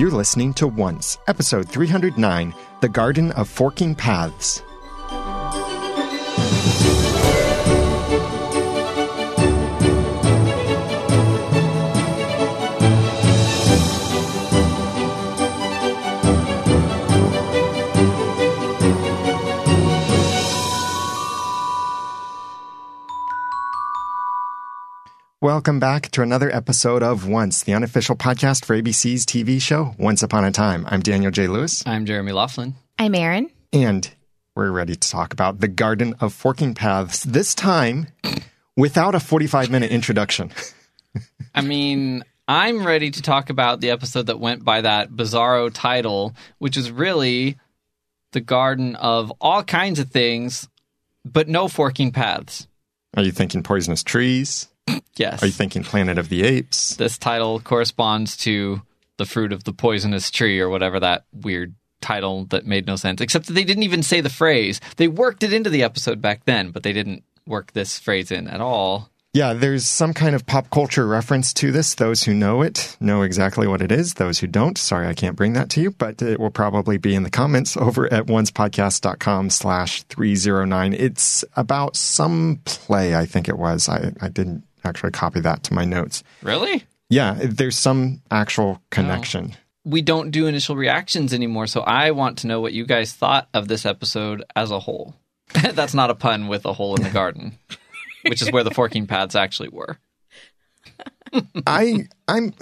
You're listening to Once, episode 309 The Garden of Forking Paths. Welcome back to another episode of Once, the unofficial podcast for ABC's TV show Once Upon a Time. I'm Daniel J. Lewis, I'm Jeremy Laughlin. I'm Aaron. and we're ready to talk about the Garden of Forking Paths, this time without a 45 minute introduction. I mean, I'm ready to talk about the episode that went by that bizarro title, which is really the garden of all kinds of things, but no forking paths. Are you thinking poisonous trees? Yes. Are you thinking Planet of the Apes? this title corresponds to the fruit of the poisonous tree or whatever that weird title that made no sense, except that they didn't even say the phrase. They worked it into the episode back then, but they didn't work this phrase in at all. Yeah, there's some kind of pop culture reference to this. Those who know it know exactly what it is. Those who don't, sorry, I can't bring that to you, but it will probably be in the comments over at oncepodcast.com slash 309. It's about some play, I think it was. I, I didn't actually copy that to my notes. Really? Yeah, there's some actual oh. connection. we don't do initial reactions anymore, so I want to know what you guys thought of this episode as a whole. That's not a pun with a hole in the garden, which is where the forking paths actually were. I, I'm,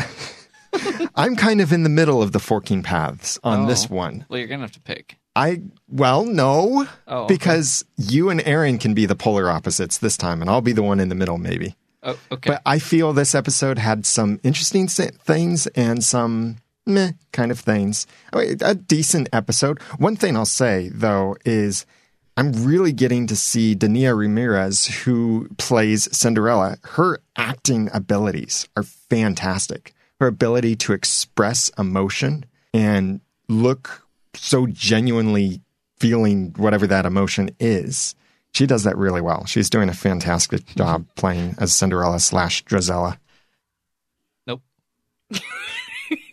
I'm kind of in the middle of the forking paths on Oh. this one. Well, you're gonna have to pick. I well, no, Oh, okay. because you and Aaron can be the polar opposites this time, and I'll be the one in the middle, maybe. Oh, okay. But I feel this episode had some interesting things and some meh kind of things. Oh, I mean, a decent episode. One thing I'll say though is. I'm really getting to see Dania Ramirez, who plays Cinderella. Her acting abilities are fantastic. Her ability to express emotion and look so genuinely feeling whatever that emotion is. She does that really well. She's doing a fantastic job playing as Cinderella slash Drizella. nope.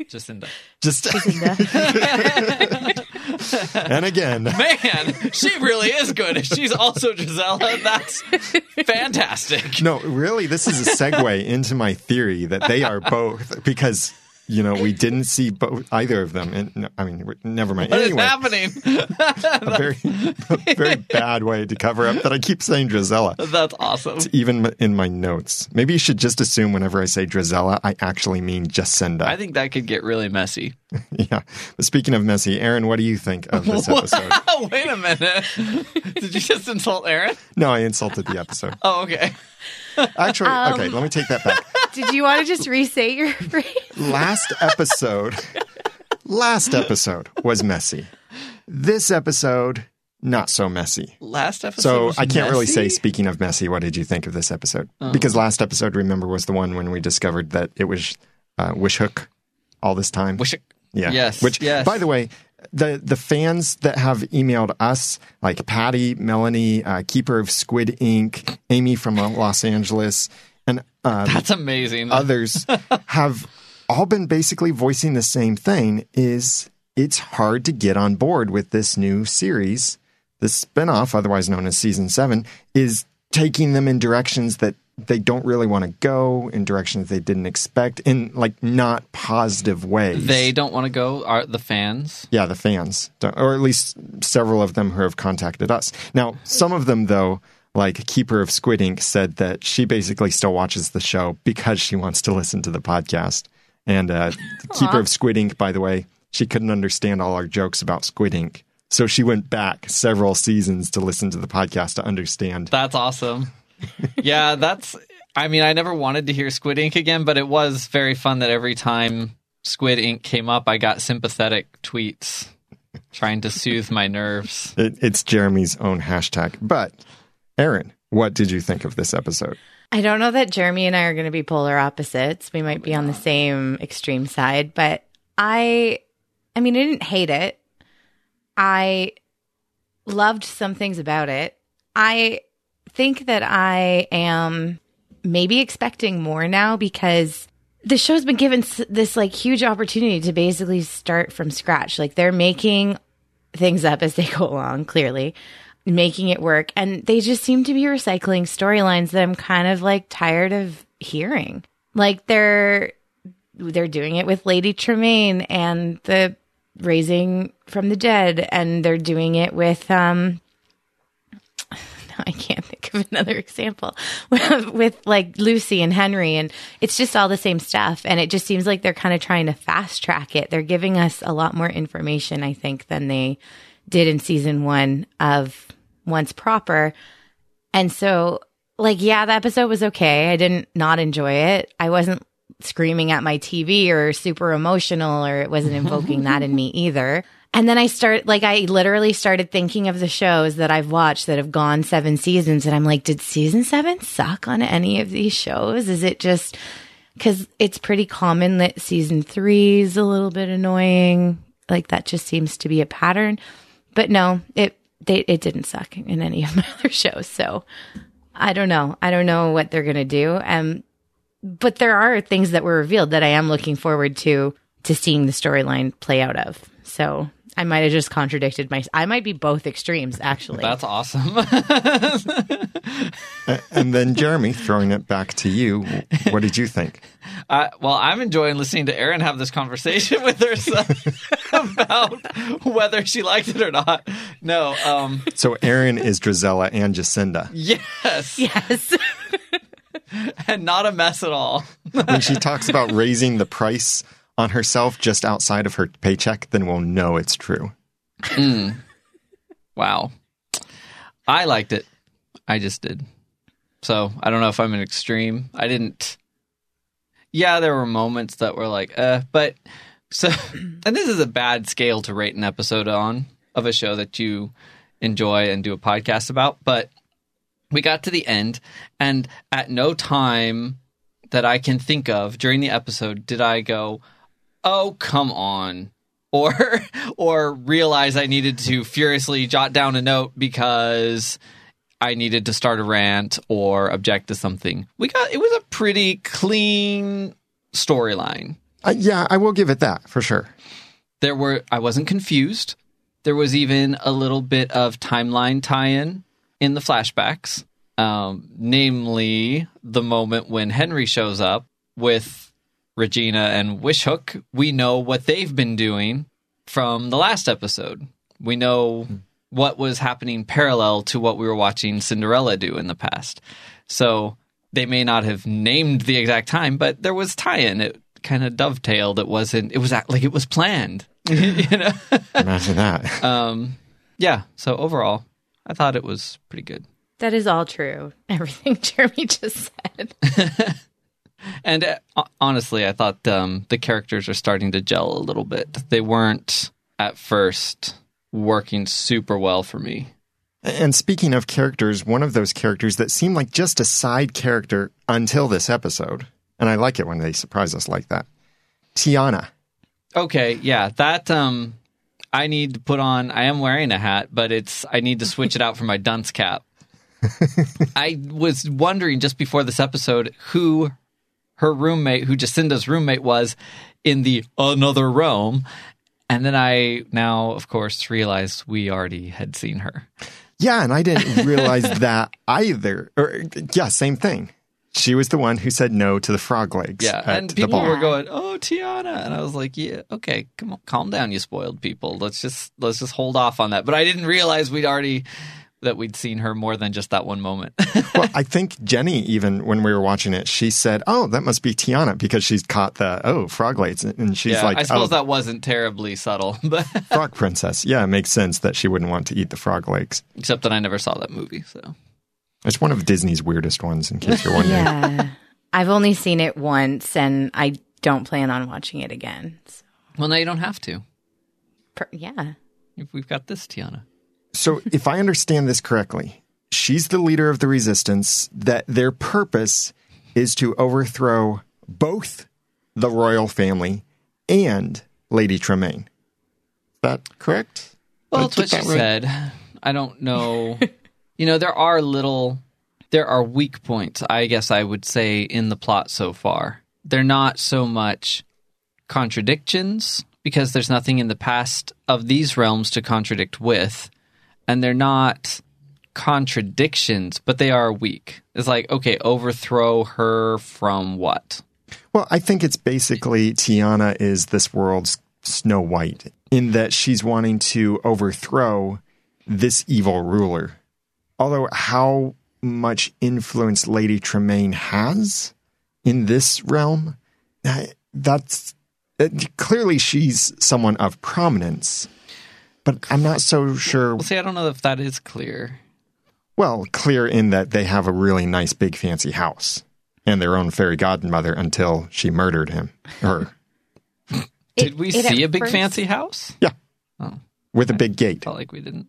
Jacinda. Just and again, Man, she really is good. She's also Gisela. That's fantastic. no, really, this is a segue into my theory that they are both because you know we didn't see both either of them. And no, I mean, never mind. What is anyway, happening? a very, a very bad way to cover up that I keep saying Drizella. That's awesome. Even in my notes, maybe you should just assume whenever I say Drizella, I actually mean Jacinda. I think that could get really messy. Yeah. But speaking of messy, Aaron, what do you think of this episode? Wait a minute. Did you just insult Aaron? no, I insulted the episode. Oh, okay. Actually, Um, okay, let me take that back. Did you want to just restate your phrase? Last episode, last episode was messy. This episode, not so messy. Last episode. So was I can't really say, speaking of messy, what did you think of this episode? Oh. Because last episode, remember, was the one when we discovered that it was uh, Wish Hook all this time. Wish it. Yeah. Yes, Which, yes. by the way, the the fans that have emailed us, like Patty, Melanie, uh, Keeper of Squid Ink, Amy from Los Angeles, and uh, That's amazing. others, have all been basically voicing the same thing: is it's hard to get on board with this new series. The spinoff, otherwise known as season seven, is taking them in directions that they don't really want to go, in directions they didn't expect, in like not positive ways. they don't want to go. Are the fans? Yeah, the fans, don't- or at least several of them who have contacted us. Now, some of them, though, like Keeper of Squid Ink, said that she basically still watches the show because she wants to listen to the podcast. And uh, Keeper of Squid Ink, by the way, she couldn't understand all our jokes about Squid Ink. So she went back several seasons to listen to the podcast to understand. That's awesome. Yeah, that's. I mean, I never wanted to hear Squid Ink again, but it was very fun that every time Squid Ink came up, I got sympathetic tweets trying to soothe my nerves. It, it's Jeremy's own hashtag. But, Aaron, what did you think of this episode? I don't know that Jeremy and I are going to be polar opposites. We might be on the same extreme side, but I, I mean, I didn't hate it. I loved some things about it. I think that I am maybe expecting more now because the show's been given this like huge opportunity to basically start from scratch. Like they're making things up as they go along, clearly making it work. And they just seem to be recycling storylines that I'm kind of like tired of hearing. Like they're they're doing it with Lady Tremaine and the raising from the dead, and they're doing it with um I can't of another example with like Lucy and Henry, and it's just all the same stuff. And it just seems like they're kind of trying to fast track it. They're giving us a lot more information, I think, than they did in season one of Once Proper. And so, like, yeah, the episode was okay. I didn't not enjoy it. I wasn't screaming at my TV or super emotional, or it wasn't invoking that in me either. And then I start, like, I literally started thinking of the shows that I've watched that have gone seven seasons. And I'm like, did season seven suck on any of these shows? Is it just because it's pretty common that season three is a little bit annoying? Like, that just seems to be a pattern. But no, it, they, it didn't suck in any of my other shows. So I don't know. I don't know what they're going to do. Um, but there are things that were revealed that I am looking forward to, to seeing the storyline play out of. So I might have just contradicted my. I might be both extremes, actually. That's awesome. And then Jeremy, throwing it back to you, what did you think? I, well, I'm enjoying listening to Erin have this conversation with herself about whether she liked it or not. No, um, So Aaron is Drizella and Jacinda. yes, yes. and not a mess at all. When she talks about raising the price on herself just outside of her paycheck, then we'll know it's true. Wow, I liked it. I just did. So I don't know if I'm an extreme. I didn't. Yeah, there were moments that were like, uh, but so, and this is a bad scale to rate an episode on of a show that you enjoy and do a podcast about, but we got to the end, and at no time that I can think of during the episode did I go, "Oh, come on." Or, or realize I needed to furiously jot down a note because I needed to start a rant or object to something. We got it was a pretty clean storyline. Uh, yeah, I will give it that for sure. There were I wasn't confused. There was even a little bit of timeline tie-in in the flashbacks, um, namely the moment when Henry shows up with Regina and Wishhook. We know what they've been doing from the last episode. We know what was happening parallel to what we were watching Cinderella do in the past. So they may not have named the exact time, but there was tie-in. It kind of dovetailed. It wasn't. It was act- like it was planned. you know. Imagine that. Um, yeah. So overall, I thought it was pretty good. that is all true. Everything Jeremy just said. And uh, honestly, I thought um, the characters are starting to gel a little bit. They weren't at first working super well for me. And speaking of characters, one of those characters that seemed like just a side character until this episode, and I like it when they surprise us like that. Tiana. Okay, yeah, that um, I need to put on. I am wearing a hat, but it's I need to switch it out for my dunce cap. I was wondering just before this episode who her roommate, who Jacinda's roommate was in the another realm, and then I now, of course, realized we already had seen her. Yeah, and I didn't realize that either. Or yeah, same thing. She was the one who said no to the frog legs. Yeah, and people were going, "Oh, Tiana," and I was like, "Yeah, okay, come on, calm down, you spoiled people. Let's just let's just hold off on that." But I didn't realize we'd already that we'd seen her more than just that one moment. well, I think Jenny, even when we were watching it, she said, "Oh, that must be Tiana because she's caught the oh frog legs," and she's yeah, like, I suppose "Oh, that wasn't terribly subtle, but frog princess." Yeah, it makes sense that she wouldn't want to eat the frog legs. except that I never saw that movie. So It's one of Disney's weirdest ones, in case you're wondering. Yeah. I've only seen it once and I don't plan on watching it again. So, well, now you don't have to. per- yeah. If We've got this Tiana. So, if I understand this correctly, she's the leader of the resistance, that their purpose is to overthrow both the royal family and Lady Tremaine. Is that correct? Well, Did that's what get she right? said. I don't know. you know, there are little, there are weak points. I guess I would say in the plot so far. they're not so much contradictions because there's nothing in the past of these realms to contradict with, and they're not contradictions, but they are weak. It's like, okay, overthrow her from what? Well, I think it's basically Tiana is this world's Snow White in that she's wanting to overthrow this evil ruler. Although, how much influence Lady Tremaine has in this realm, that's clearly she's someone of prominence. But I'm not so sure. Well, see, I don't know if that is clear. Well, clear in that they have a really nice, big, fancy house and their own fairy godmother until she murdered him. Her. Did we it see a big first- fancy house? Yeah. Oh. With a big gate. I felt like we didn't.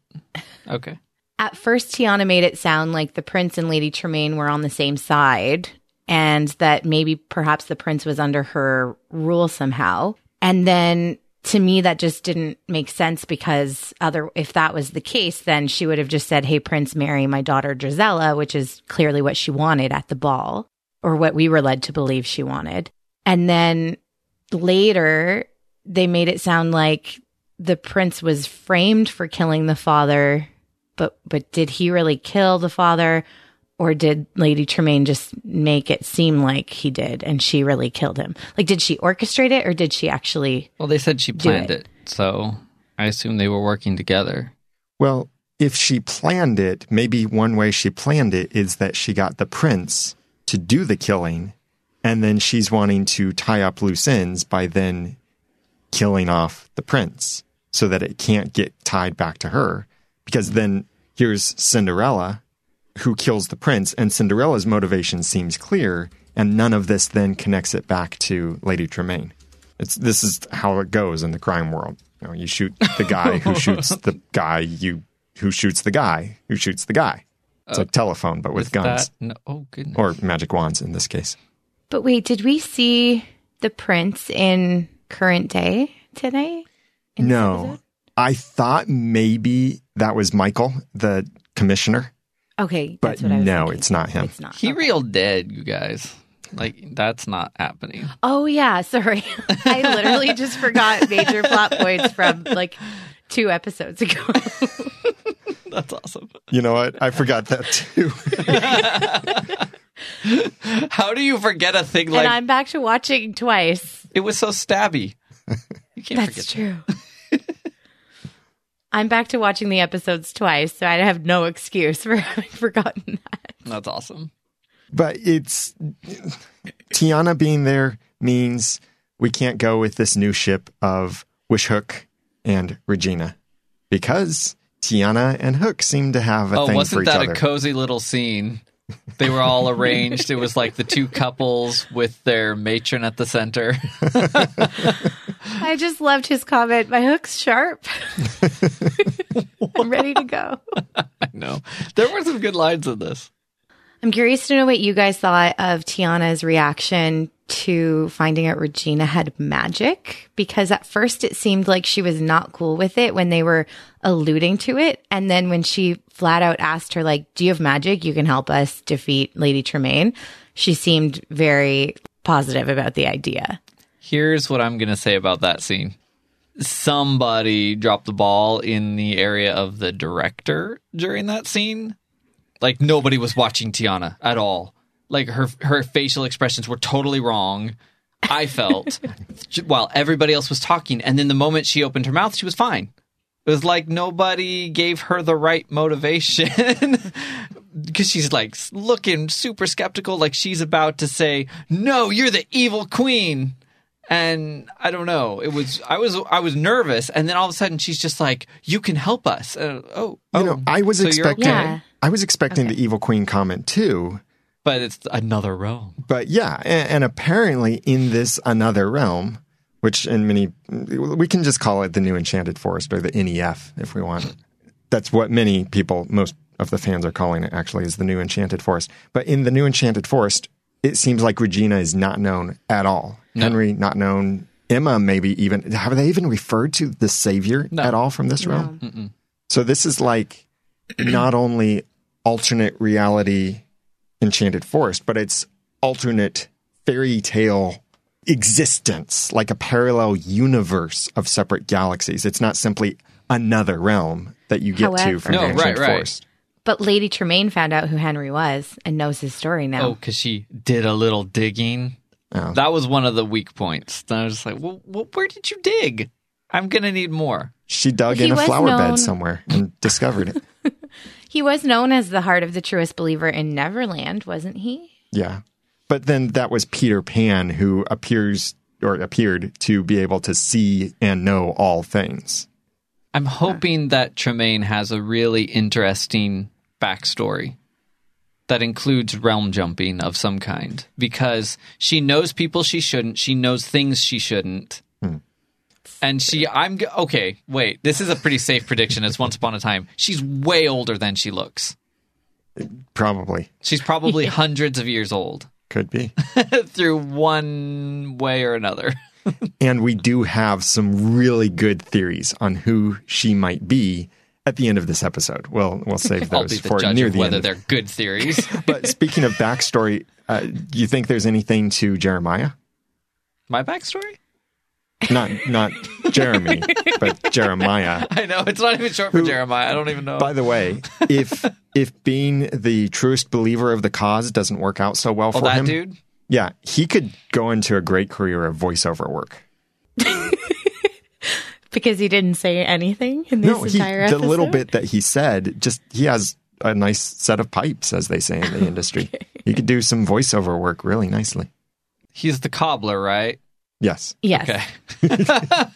Okay. At first, Tiana made it sound like the prince and Lady Tremaine were on the same side, and that maybe perhaps the prince was under her rule somehow. And then to me, that just didn't make sense because other if that was the case, then she would have just said, "Hey, Prince, marry my daughter Drizella," which is clearly what she wanted at the ball, or what we were led to believe she wanted. And then later, they made it sound like the prince was framed for killing the father but but did he really kill the father or did lady tremaine just make it seem like he did and she really killed him like did she orchestrate it or did she actually Well, they said she planned it. it. so I assume they were working together. Well, if she planned it, maybe one way she planned it is that she got the prince to do the killing, and then she's wanting to tie up loose ends by then killing off the prince so that it can't get tied back to her. Because then here's Cinderella who kills the prince, and Cinderella's motivation seems clear, and none of this then connects it back to Lady Tremaine. It's this is how it goes in the crime world. You know, you shoot the guy who shoots the guy you who shoots the guy who shoots the guy. It's like telephone, but with Is guns that- no, oh goodness. or magic wands in this case. but wait did we see the prince in current day today No. I thought maybe that was Michael, the commissioner, okay but what I was no, thinking. it's not him. it's not he Okay. real dead, you guys. Like that's not happening. oh yeah sorry i literally just forgot major plot points from like two episodes ago That's awesome. You know what? I forgot that too. How do you forget a thing like? and like i'm back to watching twice it was so stabby? You can't That's forget. true. I'm back to watching the episodes twice, so I have no excuse for having forgotten that. that. That's awesome. but it's Tiana being there means we can't go with this new ship of Wish Hook and Regina because Tiana and Hook seem to have a Oh, thing wasn't each that other. a cozy little scene? They were all arranged. It was like the two couples with their matron at the center. I just loved his comment. My hook's sharp. I'm ready to go. I know. There were some good lines in this. I'm curious to know what you guys thought of Tiana's reaction to finding out Regina had magic because at first it seemed like she was not cool with it when they were alluding to it. And then when she flat out asked her, like, do you have magic? You can help us defeat Lady Tremaine. She seemed very positive about the idea. Here's what I'm going to say about that scene. Somebody dropped the ball in the area of the director during that scene. Like nobody was watching Tiana at all. Like her her facial expressions were totally wrong. I felt while everybody else was talking and then the moment she opened her mouth she was fine. It was like nobody gave her the right motivation because she's like looking super skeptical like she's about to say, "No, you're the evil queen." And I don't know. It was I was I was nervous, and then all of a sudden she's just like, "You can help us." Uh, oh, you oh, know, I was so expecting okay. I was expecting Okay. the evil queen comment too. but it's another realm. But yeah, and, and apparently in this another realm, which in many we can just call it the New Enchanted Forest or the NEF if we want. That's what many people, most of the fans are calling it actually, is the New Enchanted Forest. But in the New Enchanted Forest, it seems like Regina is not known at all. Henry not known. Emma maybe even have they even referred to the Savior No. at all from this realm? So this is like not only alternate reality Enchanted Forest, but it's alternate fairy tale existence, like a parallel universe of separate galaxies. It's not simply another realm that you get to from No, the ancient right, right. forest. But Lady Tremaine found out who Henry was and knows his story now. Oh, because she did a little digging. Oh. That was one of the weak points. And I was just like, well, well, where did you dig? I'm going to need more. She dug He in a flower known- bed somewhere and discovered it. He was known as the heart of the truest believer in Neverland, wasn't he? Yeah. But then that was Peter Pan who appears or appeared to be able to see and know all things. I'm hoping that Tremaine has a really interesting backstory that includes realm jumping of some kind because she knows people she shouldn't. She knows things she shouldn't. Hmm. And she, I'm okay. Wait, this is a pretty safe prediction. It's once upon a time. She's way older than she looks. Probably. She's probably hundreds of years old Could be. through one way or another. and we do have some really good theories on who she might be at the end of this episode. Well, we'll save I'll those be the for judge near of the whether end. they're good theories. But speaking of backstory, uh, do you think there's anything to Jeremiah? My backstory? Not not Jeremy, but Jeremiah. I know it's not even short for Jeremiah. I don't even know. By the way, if if being the truest believer of the cause doesn't work out so well oh, for that him, dude. yeah, he could go into a great career of voiceover work. Because he didn't say anything in this No, he, entire the little bit that he said, just he has a nice set of pipes, as they say in the industry. He could do some voiceover work really nicely. He's the cobbler, right? Yes. Yes. Okay.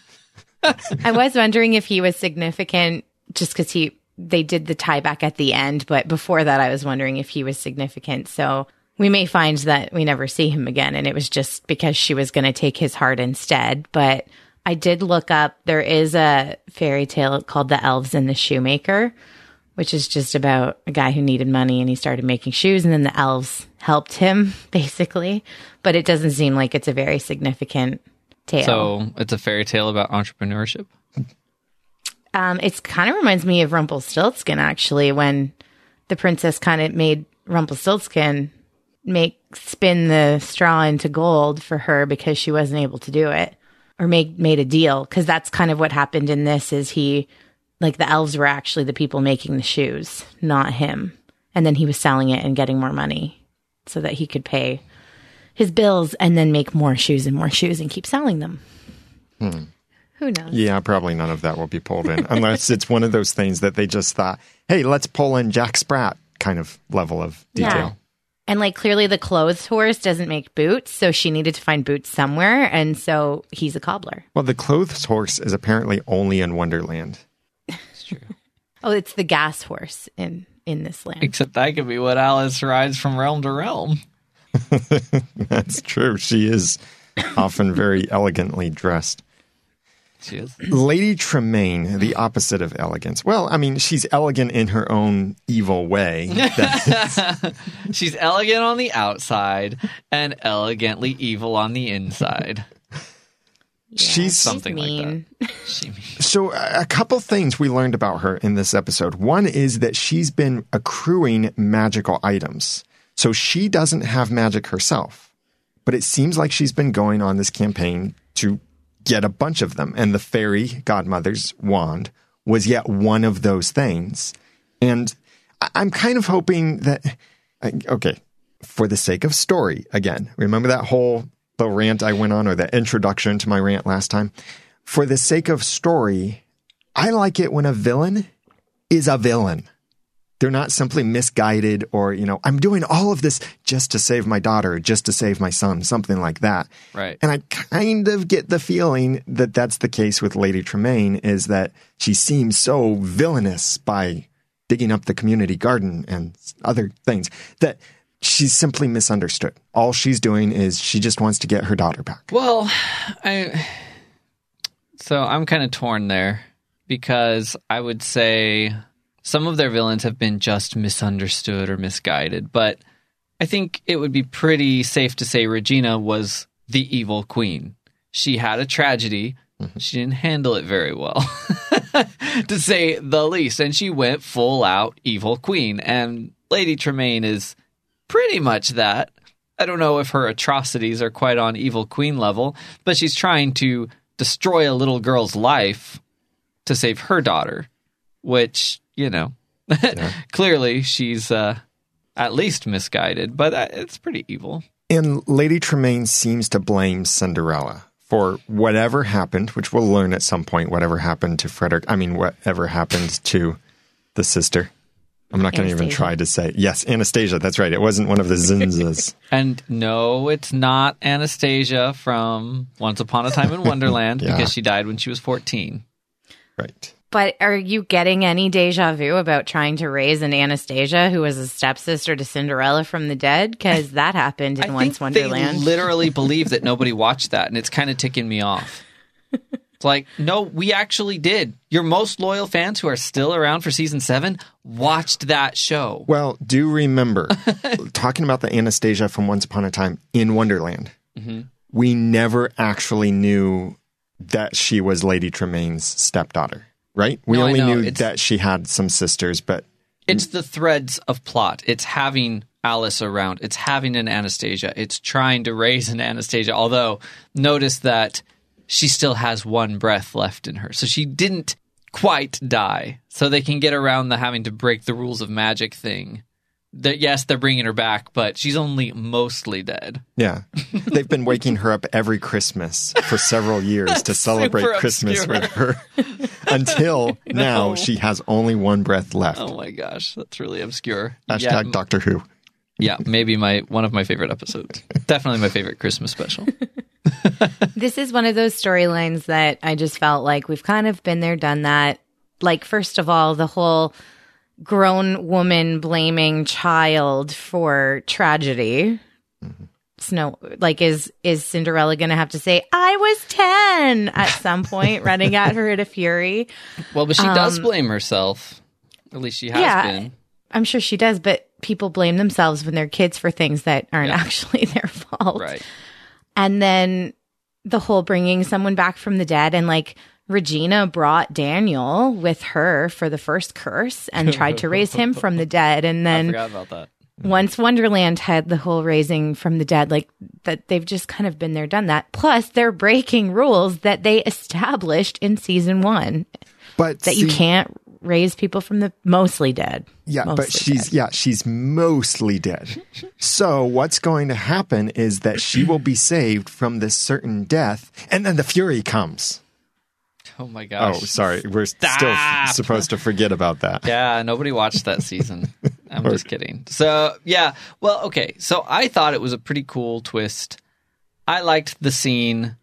I was wondering if he was significant just because he they did the tie back at the end, but before that I was wondering if he was significant. So we may find that we never see him again and it was just because she was going to take his heart instead. But I did look up there is a fairy tale called The Elves and the Shoemaker, which is just about a guy who needed money and he started making shoes and then the elves helped him basically. But it doesn't seem like it's a very significant tale. So it's a fairy tale about entrepreneurship. Um, it's kind of reminds me of Rumpelstiltskin actually, when the princess kind of made Rumpelstiltskin make spin the straw into gold for her because she wasn't able to do it or make made a deal because that's kind of what happened in this is he like the elves were actually the people making the shoes not him. And then he was selling it and getting more money so that he could pay his bills and then make more shoes and more shoes and keep selling them. Hmm. Who knows? Yeah, probably none of that will be pulled in unless it's one of those things that they just thought, hey, let's pull in Jack Sprat kind of level of detail. Yeah. And like clearly the clothes horse doesn't make boots, so she needed to find boots somewhere, and so he's a cobbler. Well, the clothes horse is apparently only in Wonderland. It's true. Oh, it's the gas horse in in this land. Except that could be what Alice rides from realm to realm. That's true. She is often very elegantly dressed. She is. Lady Tremaine, the opposite of elegance. Well, I mean, she's elegant in her own evil way. She's elegant on the outside and elegantly evil on the inside. she's something like that. mean. She So, a a couple things we learned about her in this episode. One is that she's been accruing magical items. So, she doesn't have magic herself, but it seems like she's been going on this campaign to get a bunch of them. And the fairy godmother's wand was yet one of those things. And I'm kind of hoping that, okay, for the sake of story, again, remember that whole the rant I went on or the introduction to my rant last time? For the sake of story, I like it when a villain is a villain. They're not simply misguided or, you know, I'm doing all of this just to save my daughter, just to save my son, something like that. Right. And I kind of get the feeling that that's the case with Lady Tremaine is that she seems so villainous by digging up the community garden and other things that she's simply misunderstood. All she's doing is she just wants to get her daughter back. Well, I so I'm kind of torn there because I would say some of their villains have been just misunderstood or misguided, but I think it would be pretty safe to say Regina was the evil queen. She had a tragedy. Mm-hmm. She didn't handle it very well, to say the least, and she went full out evil queen. And Lady Tremaine is pretty much that. I don't know if her atrocities are quite on evil queen level, but she's trying to destroy a little girl's life to save her daughter, which, you know, clearly she's uh, at least misguided, but uh, it's pretty evil. And Lady Tremaine seems to blame Cinderella for whatever happened, which we'll learn at some point, whatever happened to Frederick. I mean, whatever happened to the sister. I'm not going to even try to say. Yes, Anastasia. That's right. It wasn't one of the Zinzas. And no, it's not Anastasia from Once Upon a Time in Wonderland Yeah. because she died when she was 14. right. But are you getting any deja vu about trying to raise an Anastasia who was a stepsister to Cinderella from the dead? Because that happened in I Once think they Wonderland. literally believe that nobody watched that, and it's kind of ticking me off. It's like, no, we actually did. Your most loyal fans who are still around for season seven watched that show. Well, do remember talking about the Anastasia from Once Upon a Time in Wonderland. Mm-hmm. We never actually knew that she was Lady Tremaine's stepdaughter, right? We No, only knew It's- that she had some sisters, but It's the threads of plot. It's having Alice around. It's having an Anastasia. It's trying to raise an Anastasia. Although, notice that she still has one breath left in her. So she didn't quite die. So they can get around the having to break the rules of magic thing. That yes, they're bringing her back, but she's only mostly dead. yeah, they've been waking her up every Christmas for several years to celebrate Christmas obscure. with her. Until now, she has only one breath left. Oh my gosh, that's really obscure. Hashtag yeah, Doctor Who. yeah, maybe my one of my favorite episodes. Definitely my favorite Christmas special. This is one of those storylines that I just felt like we've kind of been there, done that. Like, first of all, the whole grown woman blaming child for tragedy. It's no, like, is is Cinderella going to have to say, "I was ten at some point, running at her in a fury"? Well, but she does um, blame herself. At least she has yeah, been. I'm sure she does, but people blame themselves when they're kids for things that aren't Yeah. actually their fault. Right. And then the whole bringing someone back from the dead and like Regina brought Daniel with her for the first curse and tried to raise him from the dead. And I then forgot about that. once Wonderland had the whole raising from the dead, like that they've just kind of been there, done that. Plus, they're breaking rules that they established in season one But that you can't raise people from the mostly dead. Yeah, but she's dead. yeah, she's mostly dead. so what's going to happen is that she will be saved from this certain death, and then the fury comes. Oh my oh, gosh. Oh, sorry, we're still Stop. supposed to forget about that. Yeah, nobody watched that season. I'm just kidding. So, yeah. Well, okay. So I thought it was a pretty cool twist. I liked the scene.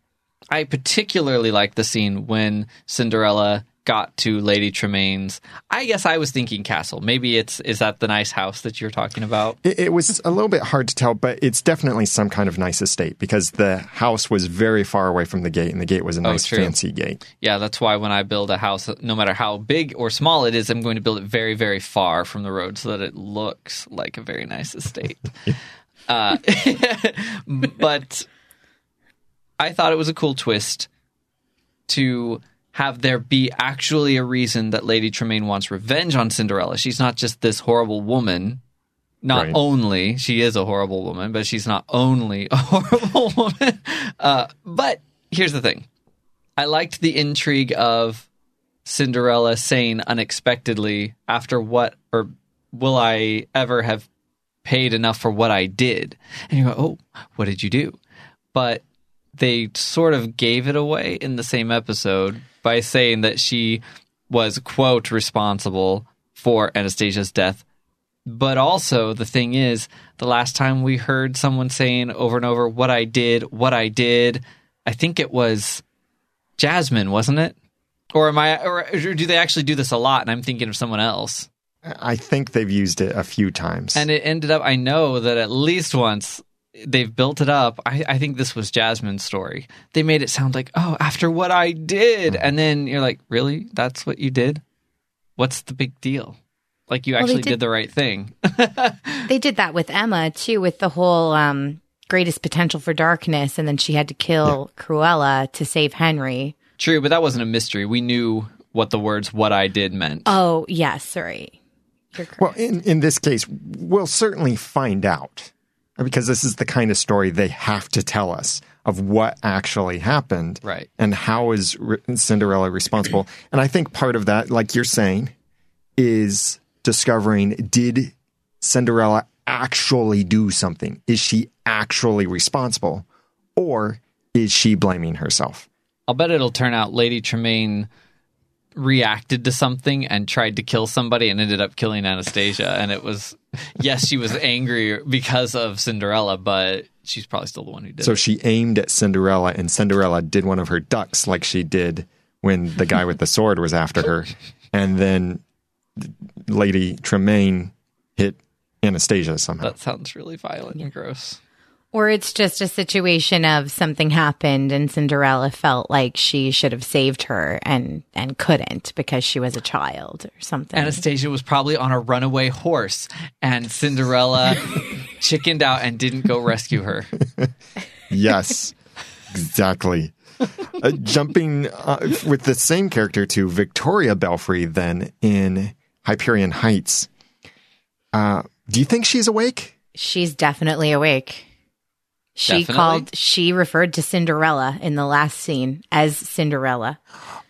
I particularly liked the scene when Cinderella got to Lady Tremaine's. I guess I was thinking castle. Maybe it's is that the nice house that you're talking about? It, it was a little bit hard to tell, but it's definitely some kind of nice estate because the house was very far away from the gate, and the gate was a nice, true. fancy gate. Yeah, that's why when I build a house, no matter how big or small it is, I'm going to build it very, very far from the road so that it looks like a very nice estate. uh, but I thought it was a cool twist to have there be actually a reason that Lady Tremaine wants revenge on Cinderella. She's not just this horrible woman. Not Right. only she is a horrible woman, but she's not only a horrible woman. Uh, but here's the thing: I liked the intrigue of Cinderella saying unexpectedly, "After what, or will I ever have paid enough for what I did?" And you go, "Oh, what did you do?" But they sort of gave it away in the same episode by saying that she was quote responsible for Anastasia's death. But also the thing is, the last time we heard someone saying over and over what I did, what I did, I think it was Jasmine, wasn't it? Or am I or do they actually do this a lot and I'm thinking of someone else? I think they've used it a few times. And it ended up I know that at least once they've built it up. I, I think this was Jasmine's story. They made it sound like, oh, after what I did. And then you're like, really? That's what you did? What's the big deal? Like you they actually did- did the right thing. They did that with Emma too, with the whole um, greatest potential for darkness, and then she had to kill Cruella to save Henry. True, but that wasn't a mystery. We knew what the words "what I did" meant. Oh, yes, sorry. Well, in, in this case, we'll certainly find out because this is the kind of story they have to tell us of what actually happened Right. and how is Cinderella responsible. And I think part of that, like you're saying, is discovering did Cinderella actually do something? Is she actually responsible? Or is she blaming herself? I'll bet it'll turn out Lady Tremaine reacted to something and tried to kill somebody and ended up killing Anastasia. And it was, yes, she was angry because of Cinderella, but she's probably still the one who did So it. she aimed at Cinderella, and Cinderella did one of her ducks like she did when the guy with the sword was after her. And then Lady Tremaine hit Anastasia somehow. That sounds really violent and gross. Or it's just a situation of something happened and Cinderella felt like she should have saved her and and couldn't because she was a child or something. Anastasia was probably on a runaway horse, and Cinderella chickened out and didn't go rescue her. Yes, exactly. Uh, jumping uh, with the same character to Victoria Belfry, then in Hyperion Heights. Uh, do you think she's awake? She's definitely awake. She Definitely? called she referred to Cinderella in the last scene as Cinderella.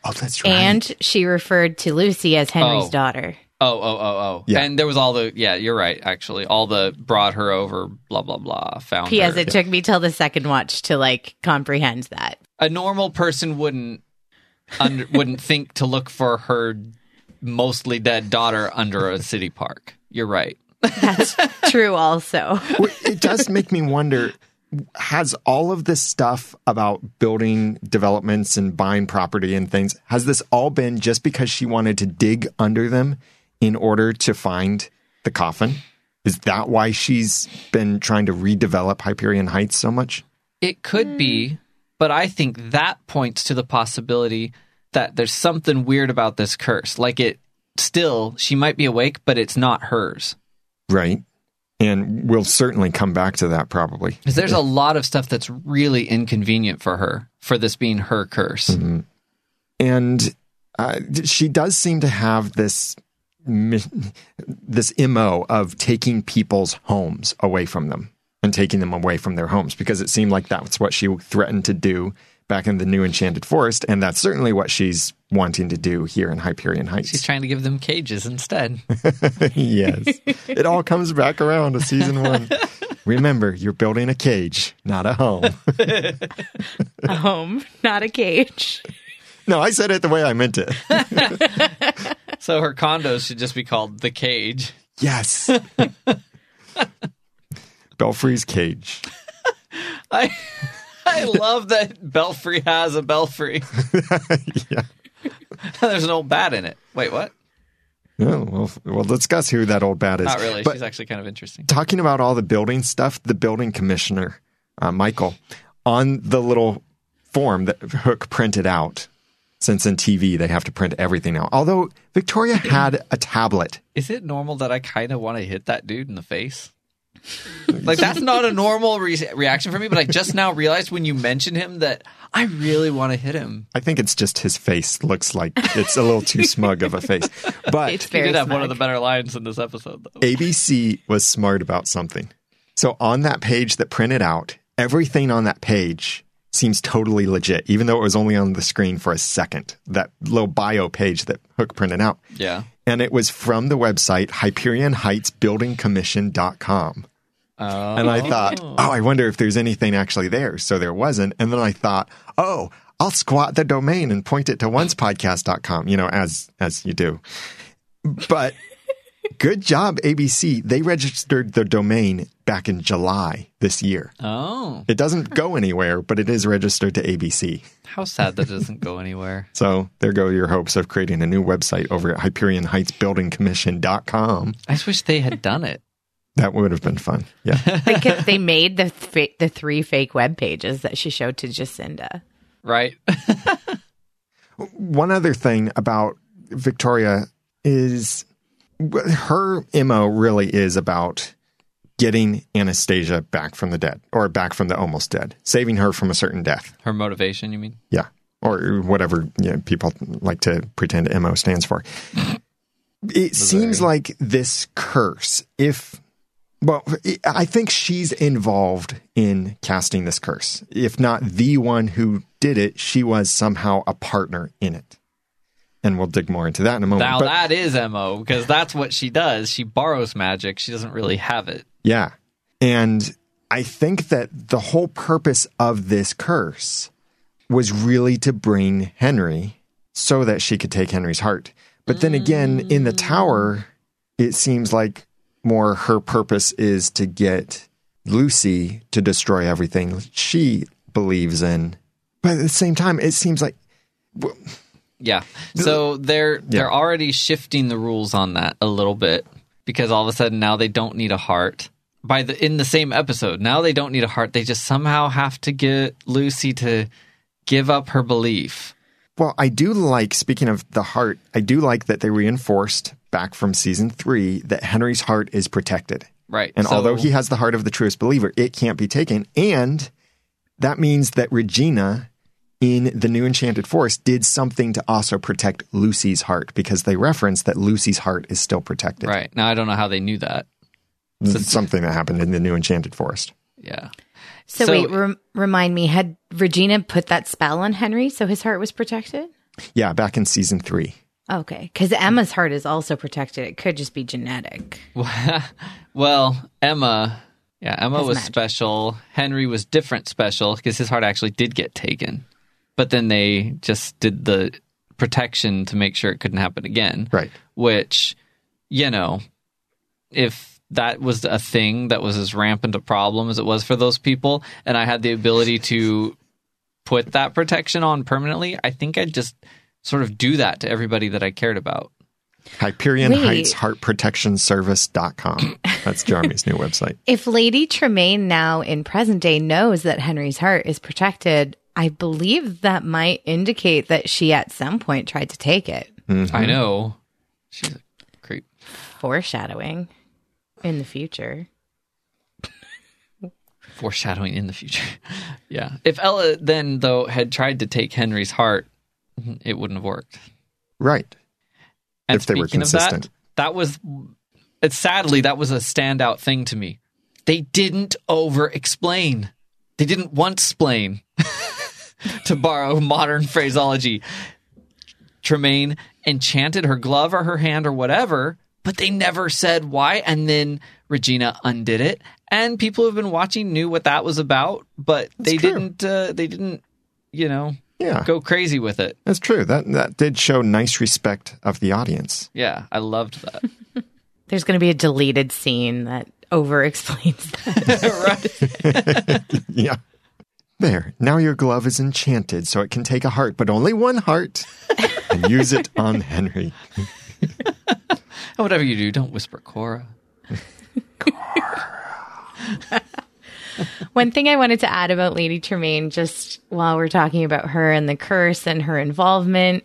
Oh, that's right. And she referred to Lucy as Henry's Oh. daughter. Oh, oh, oh, oh. Yeah. And there was all the, yeah, you're right, actually. All the brought her over, blah, blah, blah, found P.S. her. It took me till the second watch to like comprehend that. A normal person wouldn't under, wouldn't think to look for her mostly dead daughter under a city park. You're right. That's true also. Well, it does make me wonder has all of this stuff about building developments and buying property and things has this all been just because she wanted to dig under them in order to find the coffin is that why she's been trying to redevelop hyperion heights so much It could be, hmm. but I think that points to the possibility that there's something weird about this curse. Like it still, she might be awake, but it's not hers. right and we'll certainly come back to that probably Because there's a lot of stuff that's really inconvenient for her, for this being her curse. and uh, she does seem to have this this mo of taking people's homes away from them and taking them away from their homes because it seemed like that's what she threatened to do back in the new enchanted forest and that's certainly what she's wanting to do here in hyperion heights. She's trying to give them cages instead. yes. It all comes back around to season one. Remember you're building a cage not a home. A home, not a cage. no i said it the way i meant it. So her condos should just be called the cage. yes. Belfry's cage. I I love that Belfry has a belfry. yeah There's an old bat in it. Wait, what? Oh, well, we'll discuss who that old bat is. Not really. But She's actually kind of interesting. talking about all the building stuff, the building commissioner, uh, Michael, on the little form that Hook printed out, since in TV they have to print everything out. Although Victoria had a tablet. Is it normal that I kind of want to hit that dude in the face? Like that's not a normal re- reaction for me, but I just now realized when you mentioned him that I really want to hit him. I think it's just his face looks like it's a little too smug of a face. But It's He very did have one of the better lines in this episode, though. ABC was smart about something. So on that page that printed out, everything on that page seems totally legit, even though it was only on the screen for a second. That little bio page that Hook printed out. Yeah. And it was from the website HyperionHeightsBuildingCommission.com. Oh. And I thought, oh. oh, I wonder if there's anything actually there. So there wasn't. And then I thought, oh, I'll squat the domain and point it to oncepodcast.com, you know, as as you do. But good job, ABC. They registered the domain back in July this year. oh, It doesn't go anywhere, but it is registered to ABC. how sad that doesn't go anywhere. So there go your hopes of creating a new website over at HyperionHeightsBuildingCommission.com. I just wish they had done it. That would have been fun. Yeah. They, could, they made the fa- the three fake web pages that she showed to Jacinda. Right? One other thing about Victoria is her MO really is about getting Anastasia back from the dead or back from the almost dead, saving her from a certain death. Her motivation, you mean? Yeah. Or whatever you know, people like to pretend MO stands for. It seems like this curse, if Well, I think she's involved in casting this curse. If not the one who did it, she was somehow a partner in it. And we'll dig more into that in a moment. Now But- that is MO because that's what she does. She borrows magic. She doesn't really have it. Yeah. And I think that the whole purpose of this curse was really to bring Henry so that she could take Henry's heart. But then again, in the tower, it seems like more her purpose is to get Lucy to destroy everything she believes in. But at the same time, it seems like Yeah. So they're they're already shifting the rules on that a little bit because all of a sudden now they don't need a heart. By the in the same episode, now they don't need a heart. They just somehow have to get Lucy to give up her belief. Well, I do like, speaking of the heart, I do like that they reinforced back from season three that Henry's heart is protected. Right. And So- although he has the heart of the truest believer, it can't be taken. And that means that Regina in the New Enchanted Forest did something to also protect Lucy's heart because they reference that Lucy's heart is still protected. Right. Now I don't know how they knew that. It's something that happened in the New Enchanted Forest. Yeah. So, So- wait, rem- remind me, had Regina put that spell on Henry so his heart was protected? Yeah, back in season three. Okay, because Emma's heart is also protected. It could just be genetic. Well, Emma, yeah, Emma Has was magic. special. Henry was different special because his heart actually did get taken. But then they just did the protection to make sure it couldn't happen again. Right. Which, you know, if that was a thing that was as rampant a problem as it was for those people, and I had the ability to put that protection on permanently, I think I'd just sort of do that to everybody that I cared about. Hyperion Wait. Heights Heart Protection Service.com. That's Jeremy's new website. If Lady Tremaine now in present day knows that Henry's heart is protected, I believe that might indicate that she at some point tried to take it. Mm-hmm. I know. She's a creep. Foreshadowing in the future. foreshadowing in the future. yeah. If Ella then though had tried to take Henry's heart, it wouldn't have worked. Right. And If they were consistent. that, that was it's sadly that was a standout thing to me. They didn't over explain. They didn't once explain to borrow modern phraseology. Tremaine enchanted her glove or her hand or whatever, but they never said why. And then Regina undid it, and people who've been watching knew what that was about, but they true. didn't. Uh, they didn't, you know, Yeah. go crazy with it. That's true. That that did show nice respect of the audience. Yeah, I loved that. There's going to be a deleted scene that over explains that. right? Yeah. There. Now your glove is enchanted, so it can take a heart, but only one heart, and use it on Henry. Whatever you do, don't whisper Cora. One thing I wanted to add about Lady Tremaine, just while we're talking about her and the curse and her involvement,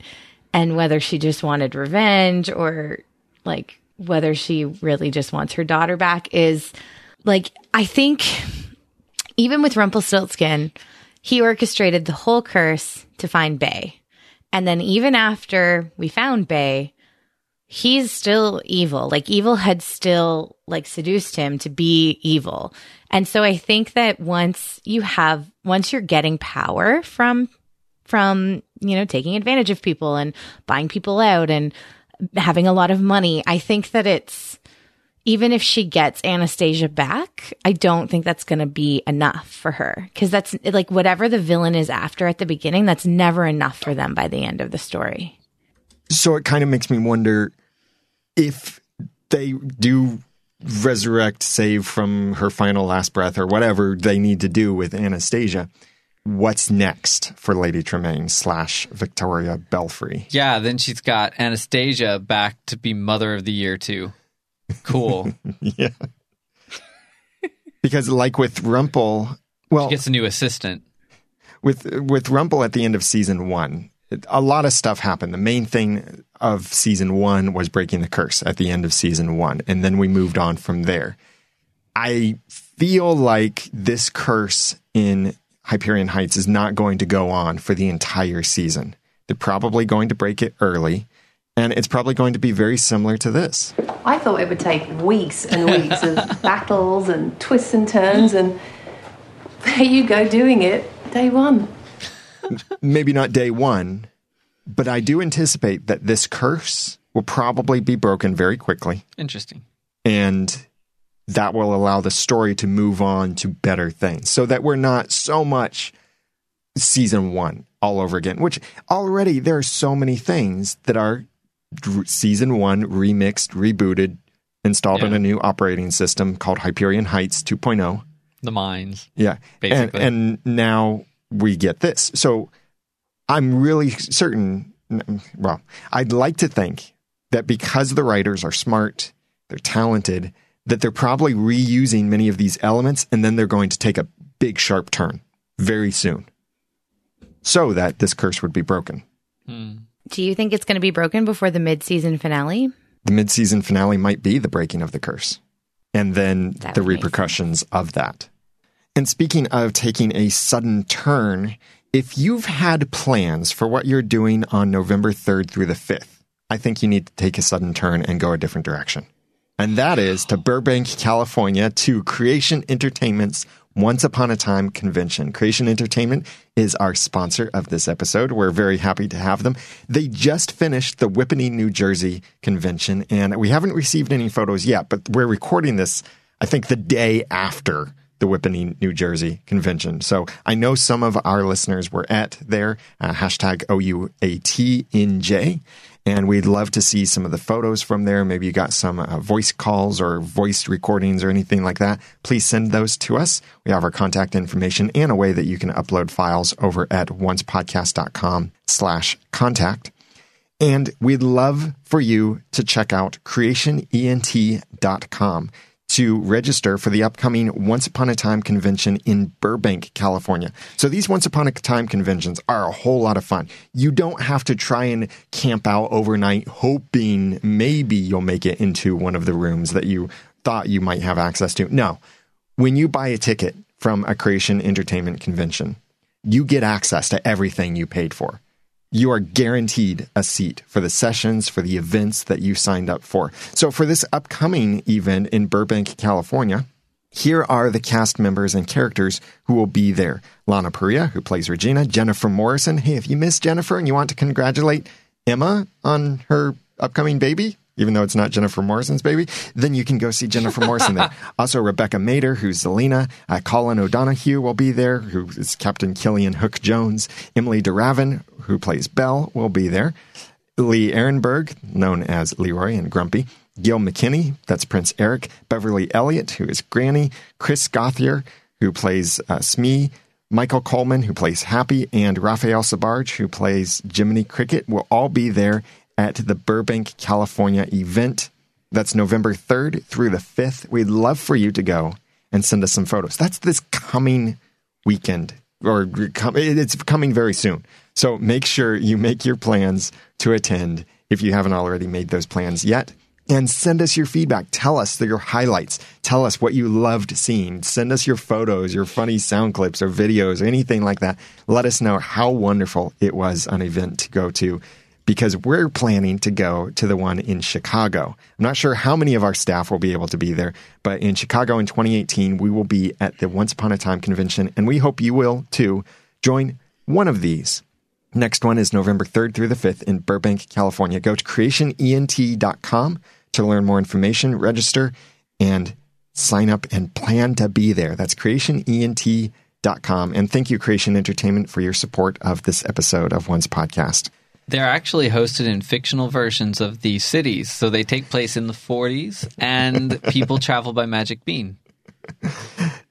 and whether she just wanted revenge or like whether she really just wants her daughter back, is like, I think even with Rumpelstiltskin, he orchestrated the whole curse to find Bae. And then even after we found Bae, he's still evil. Like evil had still like seduced him to be evil. And so I think that once you have once you're getting power from from, you know, taking advantage of people and buying people out and having a lot of money, I think that it's even if she gets Anastasia back, I don't think that's going to be enough for her because that's like whatever the villain is after at the beginning, that's never enough for them by the end of the story. So it kind of makes me wonder if they do resurrect, save from her final last breath, or whatever they need to do with Anastasia. What's next for Lady Tremaine slash Victoria Belfry? Yeah, then she's got Anastasia back to be Mother of the Year too. Cool. yeah. because like with Rumple, well, Gets a new assistant. with with Rumple at the end of season one, a lot of stuff happened. The main thing of season one was breaking the curse at the end of season one, and then we moved on from there. I feel like this curse in Hyperion Heights is not going to go on for the entire season. They're probably going to break it early, And it's probably going to be very similar to this. I thought it would take weeks and weeks of battles and twists and turns, and there you go doing it day one. Maybe not day one, but I do anticipate that this curse will probably be broken very quickly. Interesting. And that will allow the story to move on to better things so that we're not so much season one all over again, which already there are so many things that are dr- season one remixed, rebooted, installed on a new operating system called Hyperion Heights 2.0. The mines. Yeah. Basically. And, and now we get this. So I'm really certain, well, I'd like to think that because the writers are smart, they're talented, that they're probably reusing many of these elements and then they're going to take a big sharp turn very soon so that this curse would be broken. Hmm. Do you think it's going to be broken before the mid-season finale? The mid-season finale might be the breaking of the curse and then That the repercussions of that. And speaking of taking a sudden turn, if you've had plans for what you're doing on November 3rd through the 5th, I think you need to take a sudden turn and go a different direction. And that is to Burbank, California to Creation Entertainment's Once Upon a Time convention. Creation Entertainment is our sponsor of this episode. We're very happy to have them. They just finished the Whippany, New Jersey convention, and we haven't received any photos yet, but we're recording this, I think, the day after the Whippany, New Jersey convention. So I know some of our listeners were at there, uh, hashtag OUATNJ. And we'd love to see some of the photos from there. Maybe you got some uh, voice calls or voice recordings or anything like that. Please send those to us. We have our contact information and a way that you can upload files over at oncepodcast.com slash contact. And we'd love for you to check out creationent.com to register for the upcoming Once Upon a Time convention in Burbank, California. So these Once Upon a Time conventions are a whole lot of fun. You don't have to try and camp out overnight hoping maybe you'll make it into one of the rooms that you thought you might have access to. No. When you buy a ticket from a Creation Entertainment convention, you get access to everything you paid for you are guaranteed a seat for the sessions, for the events that you signed up for. So, for this upcoming event in Burbank, California, here are the cast members and characters who will be there Lana Parrilla, who plays Regina, Jennifer Morrison. Hey, if you miss Jennifer and you want to congratulate Emma on her upcoming baby, even though it's not Jennifer Morrison's baby, then you can go see Jennifer Morrison there. Also, Rebecca Mader, who's Zelena. Uh, Colin O'Donoghue will be there, who is Captain Killian Hook Jones. Emilie de Ravin, who plays Belle, will be there. Lee Arenberg, known as Leroy and Grumpy. Gil McKinney, that's Prince Eric. Beverly Elliott, who is Granny. Chris Gauthier, who plays uh, Smee. Michael Coleman, who plays Happy, and Raphael Sbarge, who plays Jiminy Cricket, will all be there at the Burbank, California event. That's November 3rd through the 5th. We'd love for you to go and send us some photos. That's this coming weekend, or it's coming very soon. So make sure you make your plans to attend if you haven't already made those plans yet. And send us your feedback. Tell us your highlights. Tell us what you loved seeing. Send us your photos, your funny sound clips or videos or anything like that. Let us know how wonderful it was an event to go to because we're planning to go to the one in Chicago. I'm not sure how many of our staff will be able to be there, but in Chicago in 2018, we will be at the Once Upon a Time convention, and we hope you will too. Join one of these. Next one is November 3rd through the 5th in Burbank, California. Go to creationent.com to learn more information, register, and sign up and plan to be there. That's creationent.com. And thank you, Creation Entertainment, for your support of this episode of Once Podcast. They're actually hosted in fictional versions of these cities. So they take place in the 40s and people travel by Magic Bean.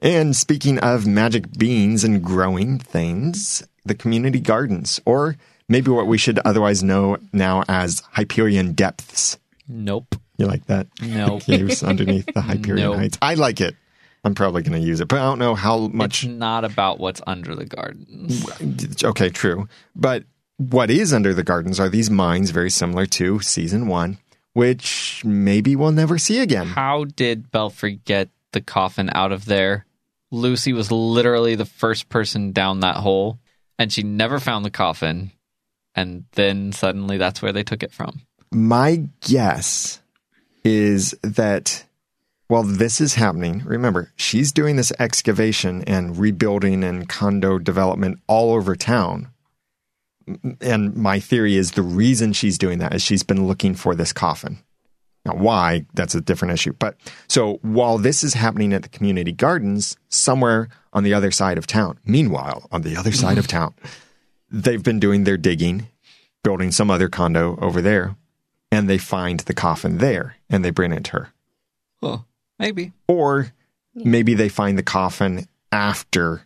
And speaking of magic beans and growing things, the community gardens, or maybe what we should otherwise know now as Hyperion Depths. Nope. You like that? Nope. Caves underneath the Hyperion Nope. Heights. I like it. I'm probably going to use it, but I don't know how much. It's not about what's under the gardens. Okay, true. But what is under the gardens are these mines very similar to season one, which maybe we'll never see again. How did Belfry get the coffin out of there? Lucy was literally the first person down that hole, and she never found the coffin. And then suddenly that's where they took it from. My guess is that while this is happening, remember, she's doing this excavation and rebuilding and condo development all over town. And my theory is the reason she's doing that is she's been looking for this coffin. Now, why? That's a different issue. But so while this is happening at the community gardens, somewhere on the other side of town, meanwhile, on the other side of town, they've been doing their digging, building some other condo over there, and they find the coffin there and they bring it to her. Well, maybe. Or maybe they find the coffin after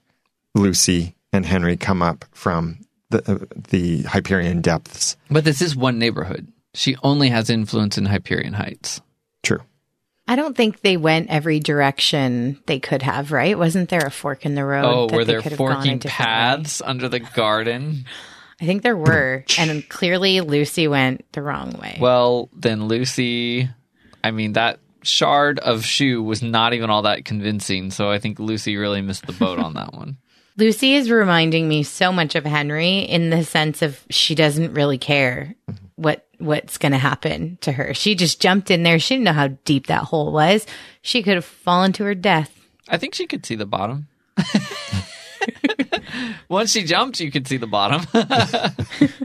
Lucy and Henry come up from the, uh, the Hyperion depths. But this is one neighborhood. She only has influence in Hyperion Heights. True. I don't think they went every direction they could have, right? Wasn't there a fork in the road? Oh, that were they there could have gone a forking paths under the garden? I think there were. and clearly Lucy went the wrong way. Well, then Lucy, I mean, that shard of shoe was not even all that convincing. So I think Lucy really missed the boat on that one. Lucy is reminding me so much of Henry in the sense of she doesn't really care mm-hmm. What what's going to happen to her. She just jumped in there. She didn't know how deep that hole was. She could have fallen to her death. I think she could see the bottom. Once she jumped, you could see the bottom.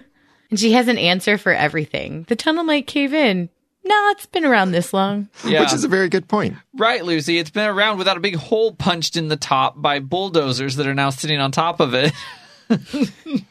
And she has an answer for everything. The tunnel might cave in. No, it's been around this long. yeah. Which is a very good point. Right, Lucy. It's been around without a big hole punched in the top by bulldozers that are now sitting on top of it.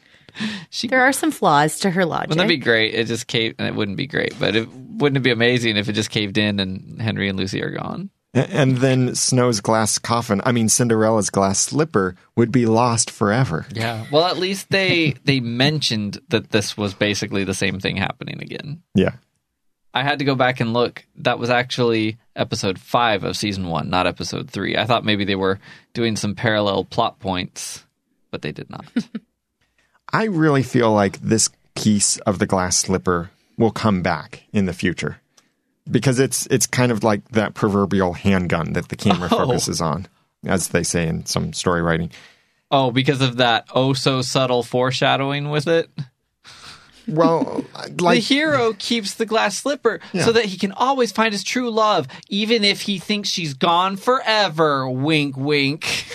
There are some flaws to her logic. Wouldn't that be great? It just caved, and it wouldn't be great, but it wouldn't it be amazing if it just caved in and Henry and Lucy are gone? And then Snow's glass coffin, I mean, Cinderella's glass slipper would be lost forever. Yeah. Well, at least they they mentioned that this was basically the same thing happening again. Yeah. I had to go back and look. That was actually episode five of season one, not episode three. I thought maybe they were doing some parallel plot points, but they did not. I really feel like this piece of the glass slipper will come back in the future because it's it's kind of like that proverbial handgun that the camera Oh. focuses on, as they say in some story writing. oh, because of that oh so subtle foreshadowing with it. Well, the hero keeps the glass slipper Yeah. so that he can always find his true love, even if he thinks she's gone forever. Wink, wink.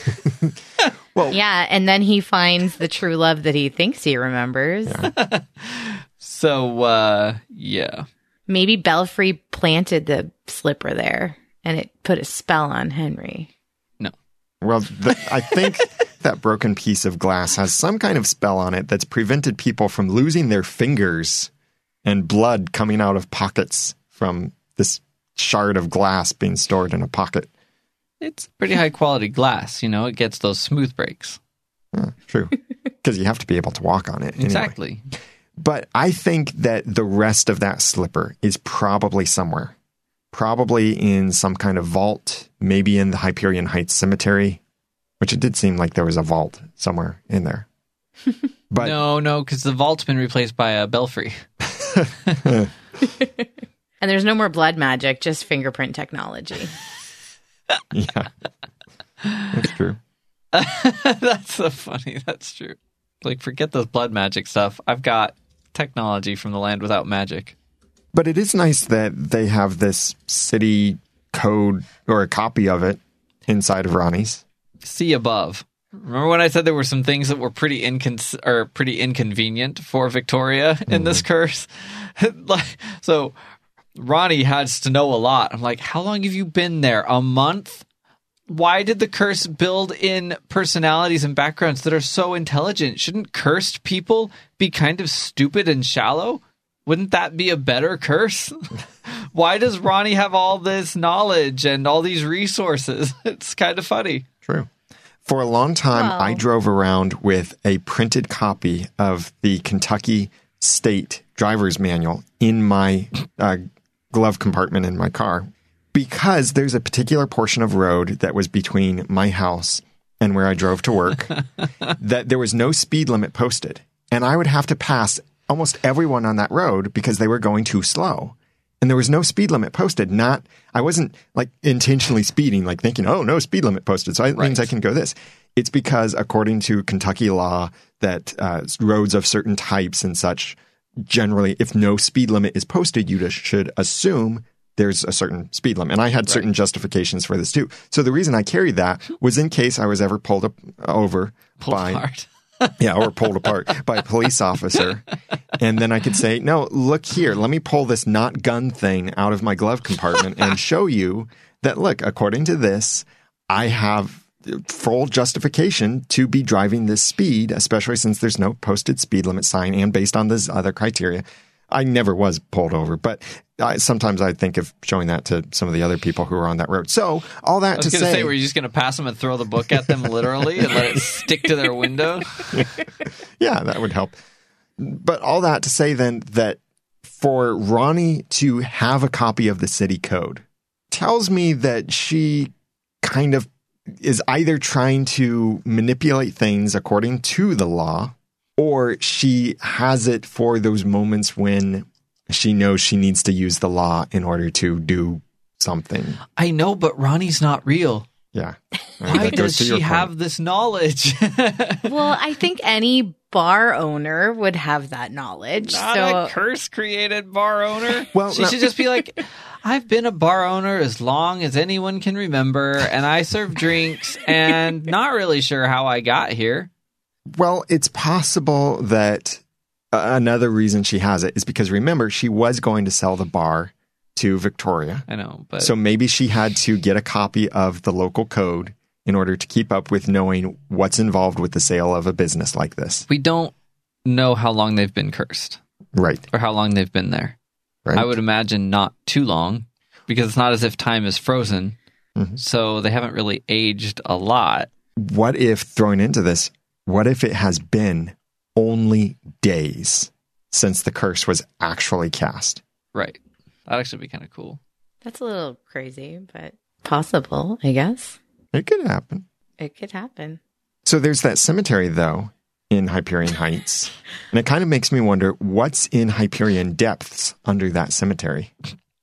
Yeah, and then he finds the true love that he thinks he remembers. So, uh, yeah. Maybe Belfry planted the slipper there and it put a spell on Henry. No. well, the, I think that broken piece of glass has some kind of spell on it that's prevented people from losing their fingers and blood coming out of pockets from this shard of glass being stored in a pocket. It's pretty high quality glass, you know, it gets those smooth breaks. Yeah, true. Because you have to be able to walk on it. anyway. Exactly. But I think that the rest of that slipper is probably somewhere. Probably in some kind of vault, maybe in the Hyperion Heights Cemetery, which it did seem like there was a vault somewhere in there. But no, no, because the vault's been replaced by a belfry. And there's no more blood magic, just fingerprint technology. yeah, that's true. That's so funny. That's true. Like, forget those blood magic stuff. I've got technology from the land without magic. But it is nice that they have this city code or a copy of it inside of Ronnie's. See above. Remember when I said there were some things that were pretty incon- or pretty inconvenient for Victoria in this mm-hmm. curse? like, so Ronnie has to know a lot. I'm like, how long have you been there? A month? Why did the curse build in personalities and backgrounds that are so intelligent? Shouldn't cursed people be kind of stupid and shallow? Wouldn't that be a better curse? Why does Ronnie have all this knowledge and all these resources? It's kind of funny. True. For a long time, Well- I drove around with a printed copy of the Kentucky State Driver's Manual in my uh, glove compartment in my car because there's a particular portion of road that was between my house and where I drove to work that there was no speed limit posted. And I would have to pass almost everyone on that road because they were going too slow. And there was no speed limit posted. Not, I wasn't like intentionally speeding, like thinking, oh, no speed limit posted. So it means I can go this. It's because according to Kentucky law that uh, roads of certain types and such generally, if no speed limit is posted, you just should assume there's a certain speed limit. And I had certain justifications for this too. So the reason I carried that was in case I was ever pulled up over Pulled by apart. yeah, or pulled apart by a police officer. And then I could say, no, look here, let me pull this not gun thing out of my glove compartment and show you that, look, according to this, I have full justification to be driving this speed, especially since there's no posted speed limit sign and based on this other criteria. I never was pulled over, but I, sometimes I think of showing that to some of the other people who are on that road. So all that I was to to say, say, were you just going to pass them and throw the book at them literally and let it stick to their window? Yeah, that would help. But all that to say then that for Ronnie to have a copy of the city code tells me that she kind of is either trying to manipulate things according to the law or she has it for those moments when she knows she needs to use the law in order to do something. I know, but Ronnie's not real. Yeah. Why does she point. have this knowledge? Well, I think any bar owner would have that knowledge. Not so a curse created bar owner. Well, she no- should just be like, I've been a bar owner as long as anyone can remember, and I serve drinks, and not really sure how I got here. Well, it's possible that uh, another reason she has it is because remember, she was going to sell the bar to Victoria. I know, but So maybe she had to get a copy of the local code in order to keep up with knowing what's involved with the sale of a business like this. we don't know how long they've been cursed Right. or how long they've been there. Right. I would imagine not too long because it's not as if time is frozen. Mhm. So they haven't really aged a lot. what if thrown into this, what if it has been only days since the curse was actually cast? Right. That'd actually be kind of cool. that's a little crazy, but possible, I guess. It could happen. It could happen. So there's that cemetery though in Hyperion Heights. And it kind of makes me wonder what's in Hyperion depths under that cemetery.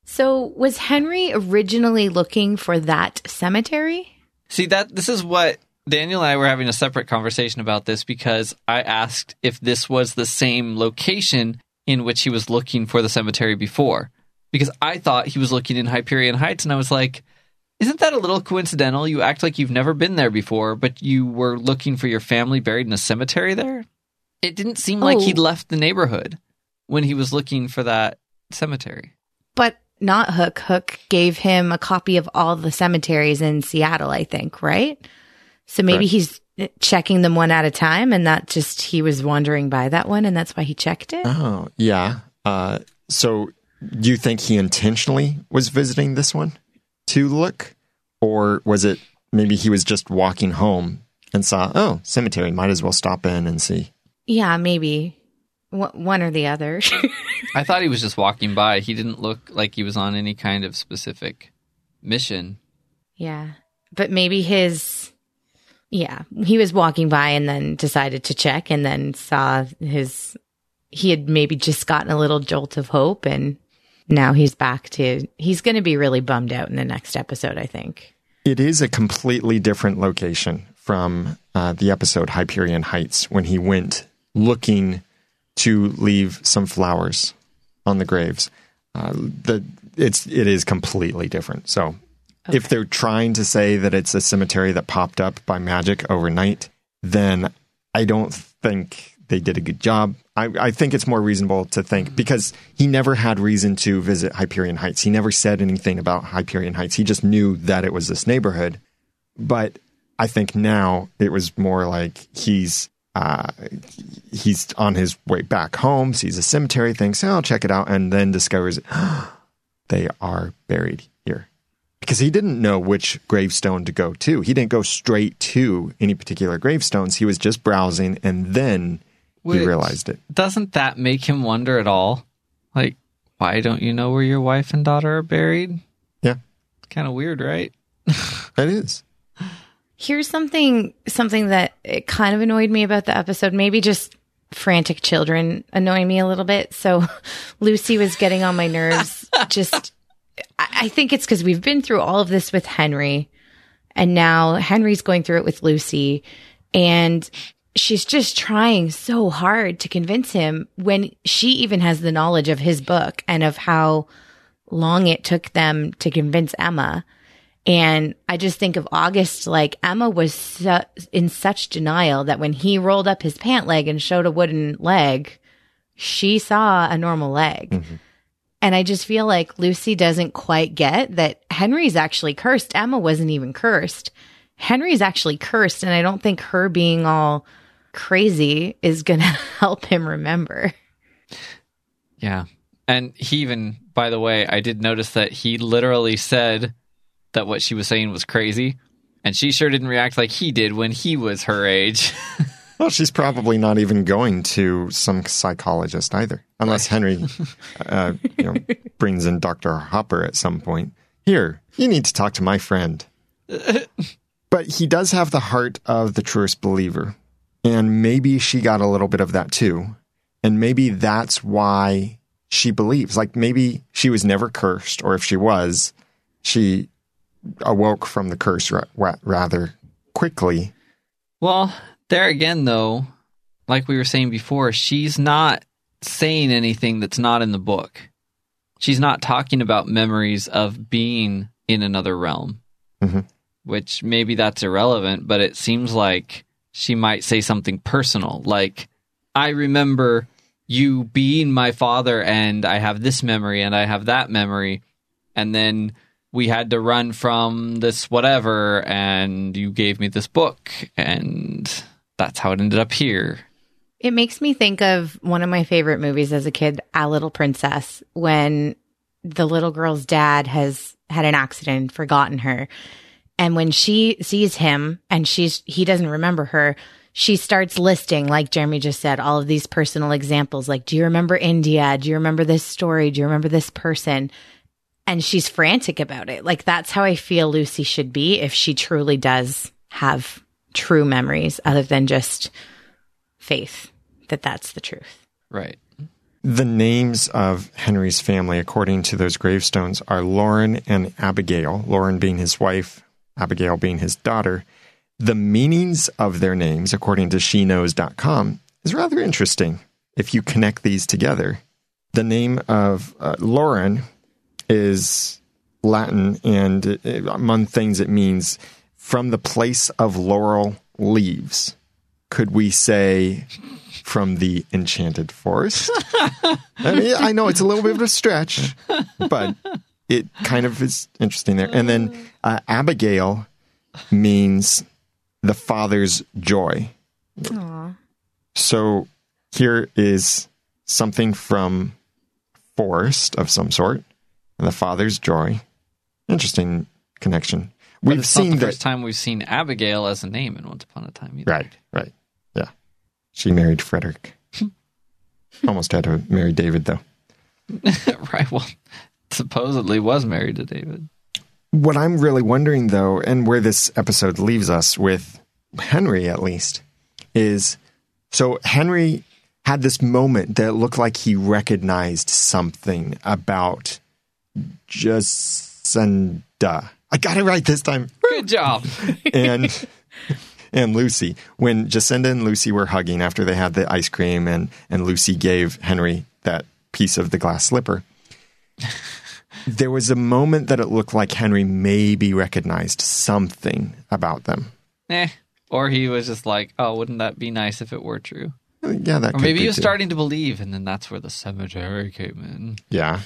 So, was Henry originally looking for that cemetery? See that this is what Daniel and I were having a separate conversation about this because I asked if this was the same location in which he was looking for the cemetery before. Because I thought he was looking in Hyperion Heights and I was like, isn't that a little coincidental? You act like you've never been there before, but you were looking for your family buried in a cemetery there? It didn't seem like Oh. he'd left the neighborhood when he was looking for that cemetery. But not Hook. Hook gave him a copy of all the cemeteries in Seattle, I think, right? So maybe Correct. he's checking them one at a time and that just he was wandering by that one and that's why he checked it. Oh, yeah. Uh, so do you think he intentionally was visiting this one to look? Or was it maybe he was just walking home and saw, oh, cemetery, might as well stop in and see? Yeah, maybe Wh- one or the other. I thought he was just walking by. He didn't look like he was on any kind of specific mission. yeah. But maybe his yeah, he was walking by and then decided to check and then saw his he had maybe just gotten a little jolt of hope and now he's back to he's going to be really bummed out in the next episode, I think. It is a completely different location from uh, the episode Hyperion Heights when he went looking to leave some flowers on the graves. Uh, the it's it is completely different. So if they're trying to say that it's a cemetery that popped up by magic overnight, then I don't think they did a good job. I, I think it's more reasonable to think because he never had reason to visit Hyperion Heights. He never said anything about Hyperion Heights. He just knew that it was this neighborhood. But I think now it was more like he's uh, he's on his way back home, sees a cemetery, thinks, oh, I'll check it out, and then discovers they are buried here. Because he didn't know which gravestone to go to. He didn't go straight to any particular gravestones. He was just browsing and then he realized it. Doesn't that make him wonder at all? Like, why don't you know where your wife and daughter are buried? Yeah, Kind of weird, right? that is. Here's something something that it kind of annoyed me about the episode. Maybe just frantic children annoy me a little bit. So Lucy was getting on my nerves. just I I think it's because we've been through all of this with Henry, and now Henry's going through it with Lucy, and she's just trying so hard to convince him when she even has the knowledge of his book and of how long it took them to convince Emma. And I just think of August like Emma was su- in such denial that when he rolled up his pant leg and showed a wooden leg, she saw a normal leg. Mm-hmm. And I just feel like Lucy doesn't quite get that Henry's actually cursed. Emma wasn't even cursed. Henry's actually cursed. And I don't think her being all crazy is going to help him remember. Yeah. And he even, by the way, I did notice that he literally said that what she was saying was crazy. And she sure didn't react like he did when he was her age. Well, she's probably not even going to some psychologist either, unless Henry, uh, you know, brings in Doctor Hopper at some point. Here, you need to talk to my friend. but he does have the heart of the truest believer, and maybe she got a little bit of that too, and maybe that's why she believes. Like maybe she was never cursed, or if she was, she awoke from the curse ra- ra- rather quickly. well, there again, though, like we were saying before, she's not saying anything that's not in the book. She's not talking about memories of being in another realm, Mhm. which maybe that's irrelevant, but it seems like she might say something personal, like, I remember you being my father, and I have this memory, and I have that memory, and then we had to run from this whatever, and you gave me this book, and that's how it ended up here. It makes me think of one of my favorite movies as a kid, A Little Princess, when the little girl's dad has had an accident, forgotten her. And when she sees him and she's he doesn't remember her, she starts listing, like Jeremy just said, all of these personal examples. Like, do you remember India? Do you remember this story? Do you remember this person? And she's frantic about it. Like that's how I feel Lucy should be if she truly does have true memories other than just faith that that's the truth. Right. The names of Henry's family, according to those gravestones, are Lauren and Abigail, Lauren being his wife, Abigail being his daughter. The meanings of their names, according to sheknows.com, is rather interesting if you connect these together. The name of uh, Lauren is Latin, and uh, among things it means from the place of laurel leaves. Could we say from the enchanted forest? I, mean, I know it's a little bit of a stretch, but it kind of is interesting there. And then uh, Abigail means the father's joy. So here is something from forest of some sort, and the father's joy. Interesting connection. But We've it's not seen the that. first time we've seen Abigail as a name in Once Upon a Time. Either. Right, right. Yeah. She married Frederick. Almost had to marry David, though. right. Well, supposedly was married to David. What I'm really wondering, though, and where this episode leaves us with Henry at least, is so Henry had this moment that looked like he recognized something about Jacinda. I got it right this time. Good job. and and Lucy when Jacinda and Lucy were hugging after they had the ice cream and and Lucy gave Henry that piece of the glass slipper. There was a moment that it looked like Henry maybe recognized something about them. eh. Or he was just like, "Oh, wouldn't that be nice if it were true?" Yeah, that Or could maybe be he was too. starting to believe, and then that's where the cemetery came in. Yeah.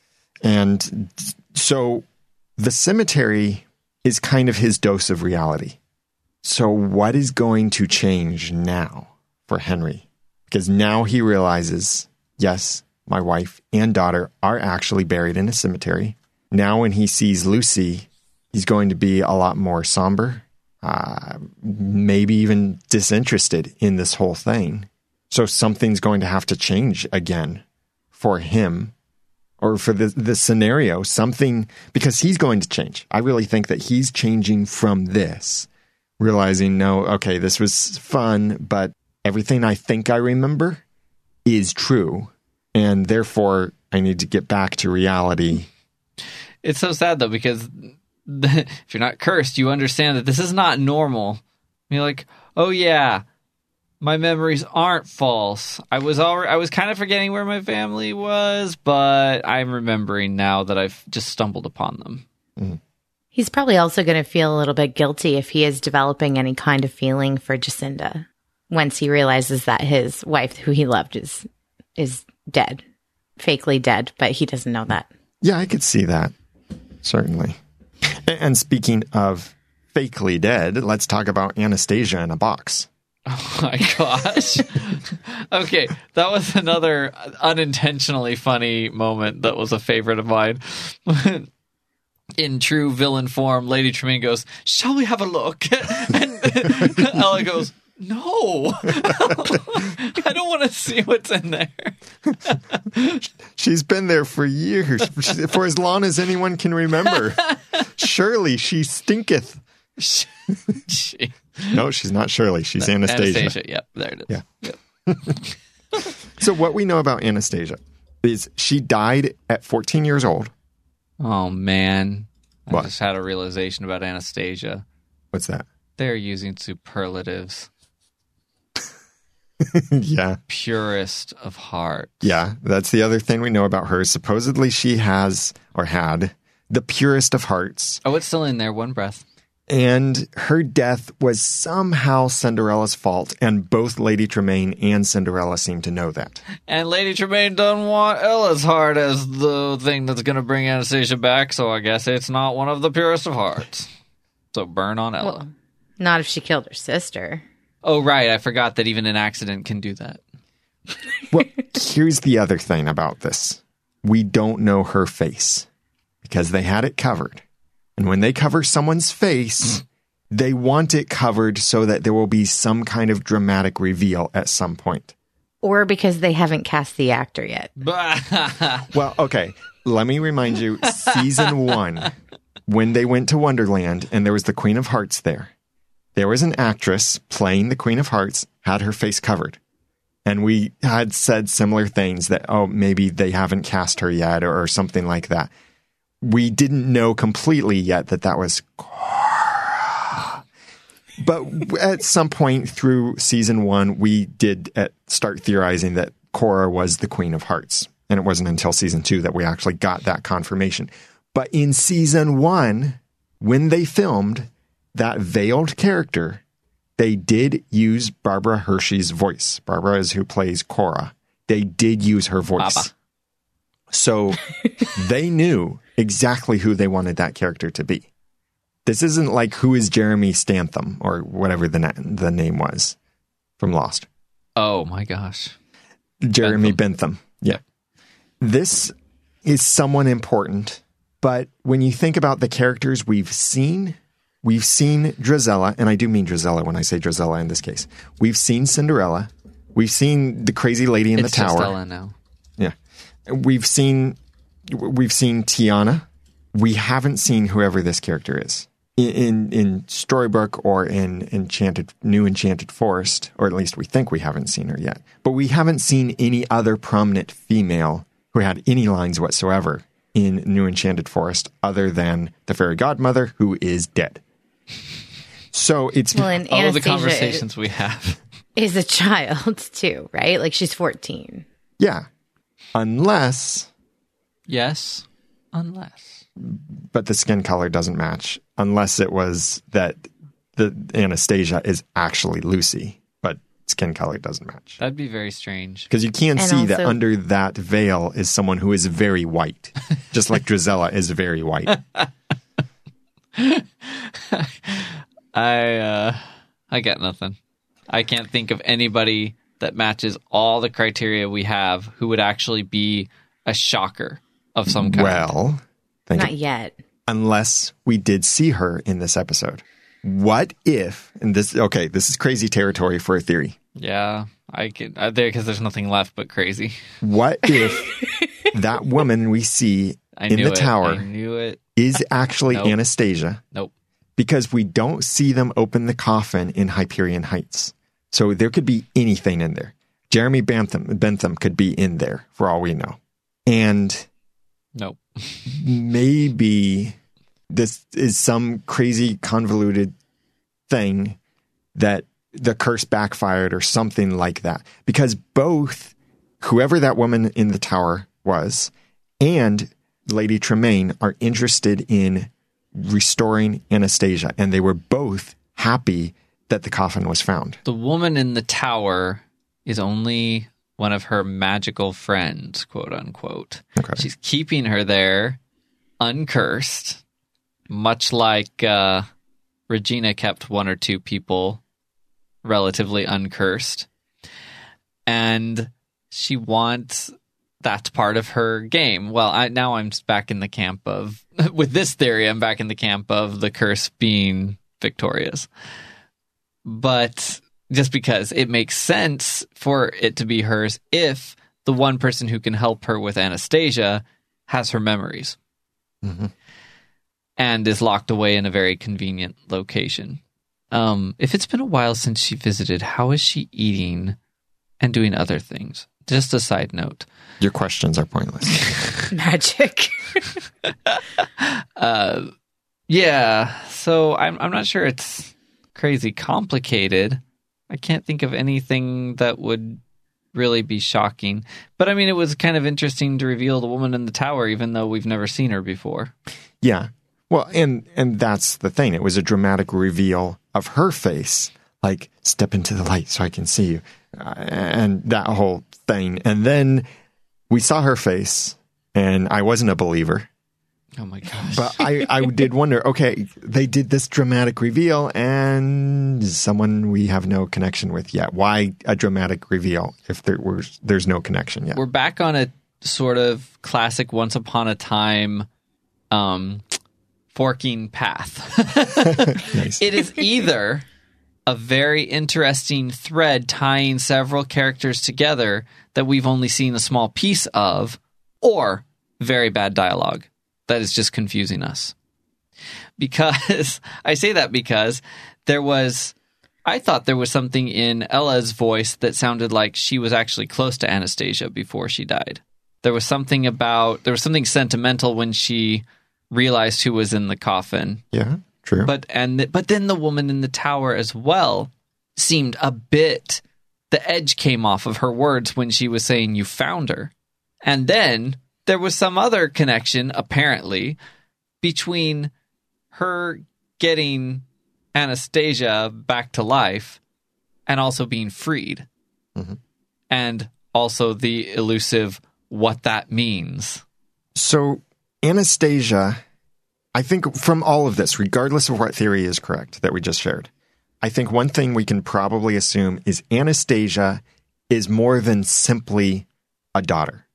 and so the cemetery is kind of his dose of reality. So, what is going to change now for Henry? Because now he realizes yes, my wife and daughter are actually buried in a cemetery. Now, when he sees Lucy, he's going to be a lot more somber, uh, maybe even disinterested in this whole thing. So, something's going to have to change again for him or for the, the scenario, something, because he's going to change. I really think that he's changing from this, realizing, no, okay, this was fun, but everything I think I remember is true. And therefore, I need to get back to reality. It's so sad though because the, if you're not cursed, you understand that this is not normal. You're like, oh yeah, My memories aren't false. I was already, I was kind of forgetting where my family was, but I'm remembering now that I've just stumbled upon them. Mm-hmm. He's probably also going to feel a little bit guilty if he is developing any kind of feeling for Jacinda once he realizes that his wife, who he loved, is is dead, fakely dead, but he doesn't know that. Yeah, I could see that. Certainly. And speaking of fakely dead, let's talk about Anastasia in a box. Oh my gosh. okay, that was another unintentionally funny moment that was a favorite of mine. In true villain form, Lady Tremaine goes, Shall we have a look? And Ella goes, No. I don't want to see what's in there. She's been there for years, for as long as anyone can remember. Surely she stinketh. She- No, she's not Shirley. She's Anastasia. Anastasia. Yep, there it is. Yeah. Yep. So what we know about Anastasia is she died at 14 years old. Oh, man. I What? just had a realization about Anastasia. What's that? They're using superlatives. yeah. Purest of heart. Yeah, that's the other thing we know about her. Supposedly she has or had the purest of hearts, Oh, it's still in there. One breath. and her death was somehow Cinderella's fault, and both Lady Tremaine and Cinderella seem to know that. And Lady Tremaine doesn't want Ella's heart as the thing that's going to bring Anastasia back, so I guess it's not one of the purest of hearts. So burn on Ella. Well, not if she killed her sister. Oh, right. I forgot that even an accident can do that. Well, here's the other thing about this. We don't know her face because they had it covered. And when they cover someone's face, they want it covered so that there will be some kind of dramatic reveal at some point. Or because they haven't cast the actor yet. Well, okay. Let me remind you season one, when they went to Wonderland and there was the Queen of Hearts there, there was an actress playing the Queen of Hearts, had her face covered. And we had said similar things that, oh, maybe they haven't cast her yet or, or something like that. We didn't know completely yet that that was Cora. But at some point through season one, we did uh, start theorizing that Cora was the Queen of Hearts. And it wasn't until season two that we actually got that confirmation. But in season one, when they filmed that veiled character, they did use Barbara Hershey's voice. Barbara is who plays Cora. They did use her voice. Baba. So they knew exactly who they wanted that character to be. This isn't like who is Jeremy Stantham or whatever the na- the name was from Lost. oh, my gosh. Jeremy Bentham. Yeah. This is someone important, but when you think about the characters we've seen, we've seen Drizella, and I do mean Drizella when I say Drizella in this case. We've seen Cinderella. We've seen the crazy lady in it's the tower. Ella now. Yeah. We've seen we've seen Tiana. We haven't seen whoever this character is. In in, in Storybrooke or in Enchanted New Enchanted Forest, or at least we think we haven't seen her yet. But we haven't seen any other prominent female who had any lines whatsoever in New Enchanted Forest other than the fairy godmother who is dead. So it's Well, and All of the Anastasia conversations we have. is a child too, right? Like she's 14. yeah. Unless yes, unless. but the skin color doesn't match unless it was that the Anastasia is actually Lucy, but skin color doesn't match. That'd be very strange. Because you can And see that under that veil is someone who is very white, just like Drizella is very white. I uh I got nothing. I can't think of anybody that matches all the criteria we have who would actually be a shocker of some kind. Well, think Not yet. unless we did see her in this episode. What if, and this, okay, this is crazy territory for a theory. yeah, I could uh, there because there's nothing left but crazy. What if that woman we see I in knew the it. tower I knew it. Is actually Nope. Anastasia? Nope. because we don't see them open the coffin in Hyperion Heights. So there could be anything in there. Jeremy Bentham, Bentham could be in there for all we know. And Nope. maybe this is some crazy convoluted thing that the curse backfired or something like that. Because both whoever that woman in the tower was and Lady Tremaine are interested in restoring Anastasia, and they were both happy that the coffin was found. The woman in the tower is only one of her magical friends, quote unquote. Okay. She's keeping her there uncursed, much like uh, Regina kept one or two people relatively uncursed. And she wants that's part of her game. Well, I, now I'm back in the camp of, with this theory, I'm back in the camp of the curse being victorious. But just because it makes sense for it to be hers if the one person who can help her with Anastasia has her memories and is locked away in a very convenient location. Um, if it's been a while since she visited, how is she eating and doing other things? Just a side note. Your questions are pointless. Magic. Yeah, so I'm I'm not sure it's crazy complicated. I can't think of anything that would really be shocking. But I mean, it was kind of interesting to reveal the woman in the tower, even though we've never seen her before. Yeah. Well, and and that's the thing. It was a dramatic reveal of her face, like step into the light so I can see you, uh, and that whole thing. And then we saw her face, and I wasn't a believer, Oh my gosh! but I I did wonder. Okay, they did this dramatic reveal, and someone we have no connection with yet. Why a dramatic reveal if there was there's no connection yet? We're back on a sort of classic Once Upon a Time um, forking path. Nice. It is either a very interesting thread tying several characters together that we've only seen a small piece of, or very bad dialogue that is just confusing us. Because I say that because there was, I thought there was something in Ella's voice that sounded like she was actually close to Anastasia before she died. There was something about, there was something sentimental when she realized who was in the coffin yeah, true. but and but then the woman in the tower as well seemed a bit the edge came off of her words when she was saying you found her. And then there was some other connection apparently between her getting anastasia back to life and also being freed. Mm-hmm. And also the elusive what that means. So, Anastasia, I think from all of this, regardless of what theory is correct that we just shared, I think one thing we can probably assume is Anastasia is more than simply a daughter.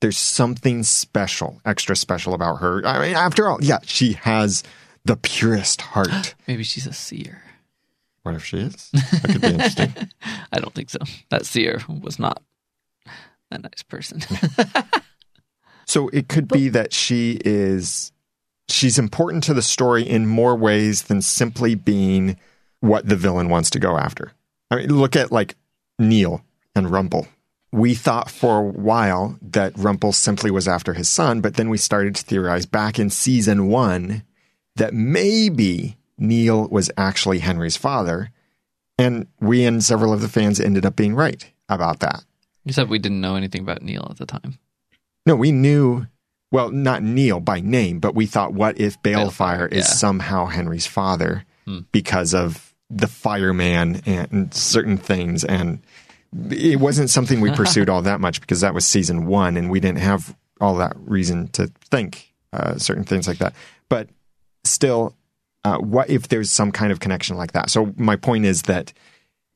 There's something special, extra special about her. I mean, after all, yeah, she has the purest heart. maybe she's a seer what if she is? That could be interesting. I don't think so. That seer was not a nice person. So it could be that she is she's important to the story in more ways than simply being what the villain wants to go after. I mean, look at like Neil and Rumple. We thought for a while that Rumple simply was after his son, but then we started to theorize back in season one that maybe Neil was actually Henry's father. And we and several of the fans ended up being right about that. Except we didn't know anything about Neil at the time. No, we knew, well, not Neil by name, but we thought, what if Baelfire Baelfire, is yeah. somehow Henry's father because of the fireman and certain things? And it wasn't something we pursued all that much because that was season one and we didn't have all that reason to think uh, certain things like that. But still, uh, what if there's some kind of connection like that? So my point is that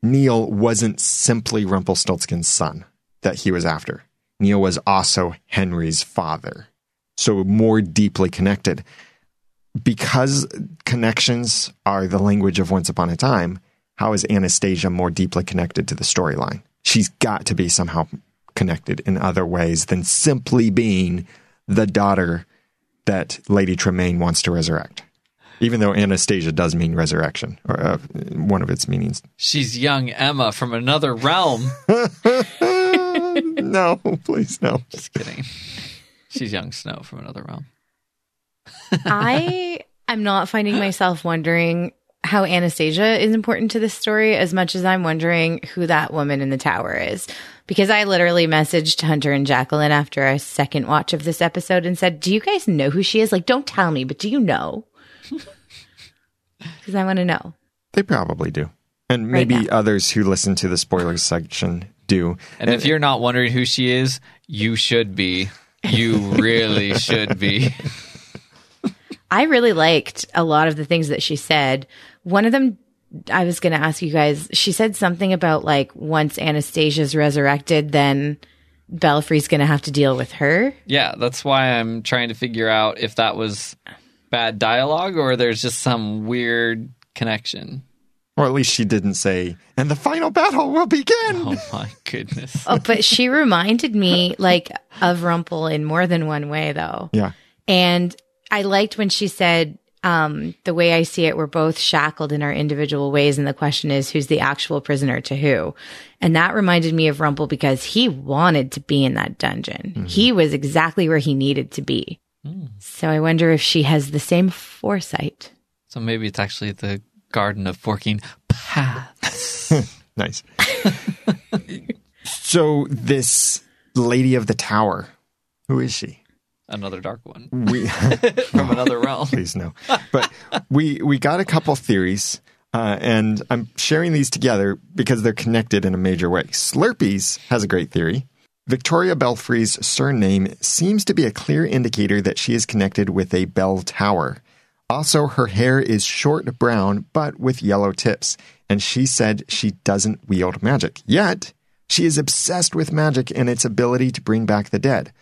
Neil wasn't simply Rumpelstiltskin's son that he was after. Neil was also Henry's father. So more deeply connected. Because connections are the language of Once Upon a Time, how is Anastasia more deeply connected to the storyline? She's got to be somehow connected in other ways than simply being the daughter that Lady Tremaine wants to resurrect. Even though Anastasia does mean resurrection, or uh, one of its meanings. She's young Emma from another realm. no, please no. Just kidding. She's young Snow from another realm. I am not finding myself wondering how Anastasia is important to this story as much as I'm wondering who that woman in the tower is. Because I literally messaged Hunter and Jacqueline after a second watch of this episode and said, Do you guys know who she is? Like, don't tell me, but do you know? Because I want to know. They probably do. And maybe now. others who listen to the spoilers section do. And if you're not wondering who she is, you should be. You really should be. I really liked a lot of the things that she said. One of them, I was going to ask you guys, she said something about like once Anastasia's resurrected, then Belfry's going to have to deal with her. Yeah, that's why I'm trying to figure out if that was bad dialogue or there's just some weird connection. Or at least she didn't say, and the final battle will begin. Oh my goodness. Oh, but she reminded me like of Rumpel in more than one way though. Yeah. And I liked when she said, um, the way I see it, we're both shackled in our individual ways. And the question is, who's the actual prisoner to who? And that reminded me of Rumpel because he wanted to be in that dungeon. He was exactly where he needed to be. So I wonder if she has the same foresight. So maybe it's actually the Garden of Forking Paths. Nice. so this lady of the tower, who is she? Another dark one We from another realm. please no. But we we got a couple theories, uh, and I'm sharing these together because they're connected in a major way. Slurpees has a great theory. Victoria Belfry's surname seems to be a clear indicator that she is connected with a bell tower. Also, her hair is short brown but with yellow tips, and she said she doesn't wield magic. Yet, she is obsessed with magic and its ability to bring back the dead.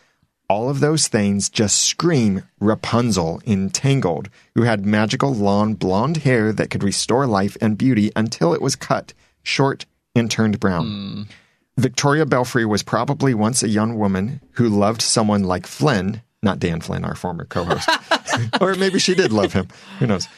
All of those things just scream Rapunzel in Tangled, who had magical long blonde hair that could restore life and beauty until it was cut, short, and turned brown. Hmm. Victoria Belfry was probably once a young woman who loved someone like Flynn, not Dan Flynn, our former co host. or maybe she did love him. Who knows?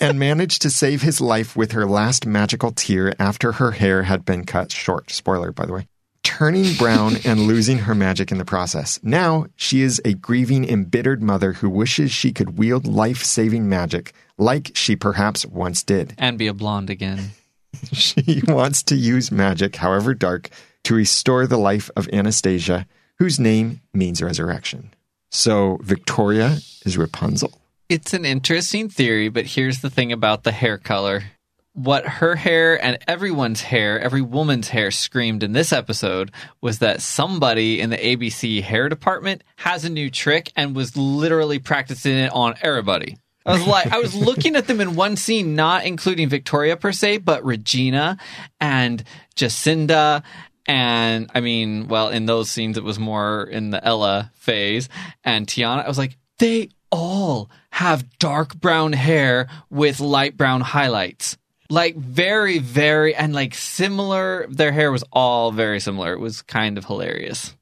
And managed to save his life with her last magical tear after her hair had been cut short. Spoiler, by the way. Turning brown and losing her magic in the process. Now she is a grieving, embittered mother who wishes she could wield life saving magic like she perhaps once did. And be a blonde again. She wants to use magic, however dark, to restore the life of Anastasia, whose name means resurrection. So Victoria is Rapunzel. It's an interesting theory, but here's the thing about the hair color. What her hair and everyone's hair, every woman's hair screamed in this episode was that somebody in the ABC hair department has a new trick and was literally practicing it on everybody. I was like, I was looking at them in one scene, not including Victoria per se, but Regina and Jacinda. And I mean, well, in those scenes, it was more in the Ella phase and Tiana. I was like, they all have dark brown hair with light brown highlights. Like very, very, and like similar. Their hair was all very similar. It was kind of hilarious.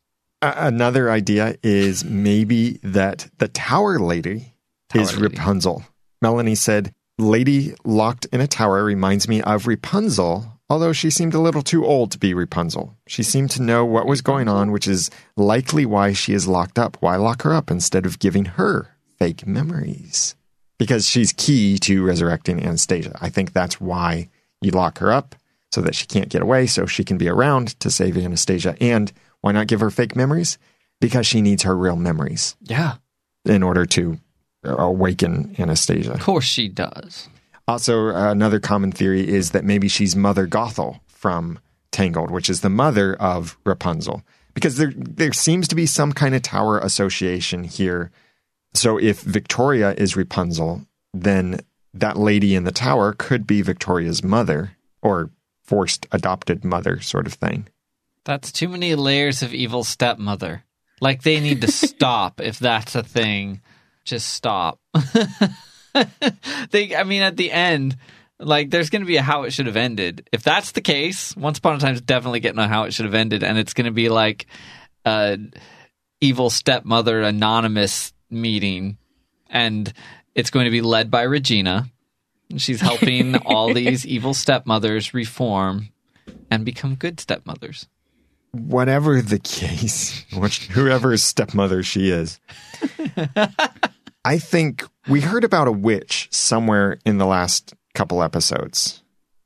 Another idea is maybe that the tower lady Tower is lady. Rapunzel. Melanie said, Lady locked in a tower reminds me of Rapunzel, although she seemed a little too old to be Rapunzel. She seemed to know what was going on, which is likely why she is locked up. Why lock her up instead of giving her fake memories? Because she's key to resurrecting Anastasia. I think that's why you lock her up so that she can't get away, so she can be around to save Anastasia. And why not give her fake memories? Because she needs her real memories Yeah, in order to awaken Anastasia. of course she does. Also, another common theory is that maybe she's Mother Gothel from Tangled, which is the mother of Rapunzel, because there there seems to be some kind of tower association here. So if Victoria is Rapunzel, then that lady in the tower could be Victoria's mother or forced adopted mother sort of thing. That's too many layers of evil stepmother. Like they need to stop if that's a thing. Just stop. they I mean at the end like there's going to be a how it should have ended. If that's the case, Once Upon a Time is definitely getting a how it should have ended and it's going to be like a evil stepmother anonymous meeting and it's going to be led by Regina. She's helping all these evil stepmothers reform and become good stepmothers. whatever the case, which whoever's stepmother she is, I think we heard about a witch somewhere in the last couple episodes.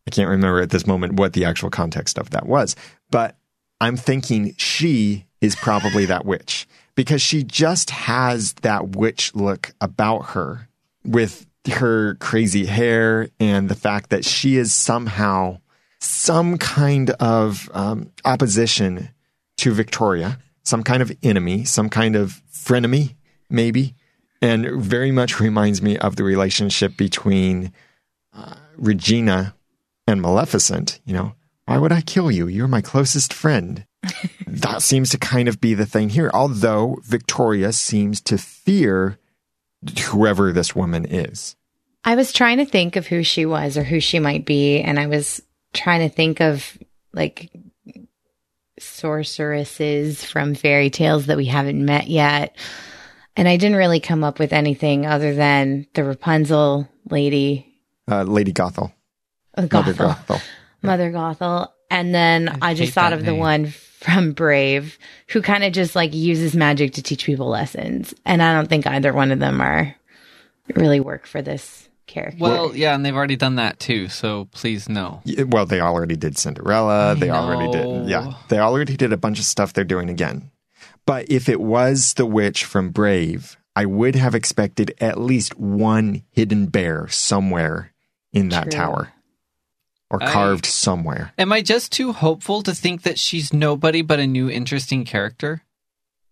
I can't remember at this moment what the actual context of that was, but I'm thinking she is probably that witch because she just has that witch look about her with her crazy hair and the fact that she is somehow some kind of um, opposition to Victoria, some kind of enemy, some kind of frenemy, maybe, and very much reminds me of the relationship between uh, Regina and Maleficent. You know, why would I kill you? You're my closest friend. that seems to kind of be the thing here, although Victoria seems to fear whoever this woman is. I was trying to think of who she was or who she might be, and I was trying to think of like sorceresses from fairy tales that we haven't met yet. And I didn't really come up with anything other than the Rapunzel lady, Uh, Lady Gothel. uh, Mother Gothel, Gothel. Mother Gothel. And then I I, just thought that of the one from Brave who kind of just like uses magic to teach people lessons. And I don't think either one of them are really work for this character. Well, yeah, and they've already done that too. So please no. Yeah, Well, they already did Cinderella. They already did. Yeah. They already did a bunch of stuff they're doing again. But if it was the witch from Brave, I would have expected at least one hidden bear somewhere in that True. tower or I- carved somewhere. Am I just too hopeful to think that she's nobody but a new interesting character?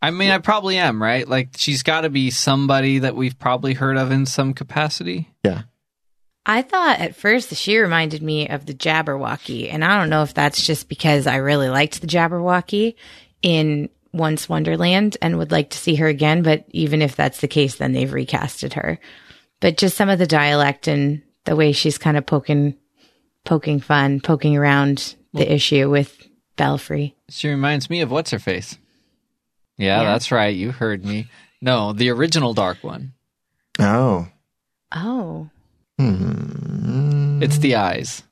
I mean, I probably am, right? Like, she's got to be somebody that we've probably heard of in some capacity. Yeah. I thought at first that she reminded me of the Jabberwocky, and I don't know if that's just because I really liked the Jabberwocky in Once Wonderland and would like to see her again. But even if that's the case, then they've recasted her. But just some of the dialect and the way she's kind of poking, poking fun, poking around the issue with Belfry. She reminds me of what's her face. Yeah, Yeah. that's right. You heard me. No, the original Dark one. Oh. Oh, Hmm. It's the eyes.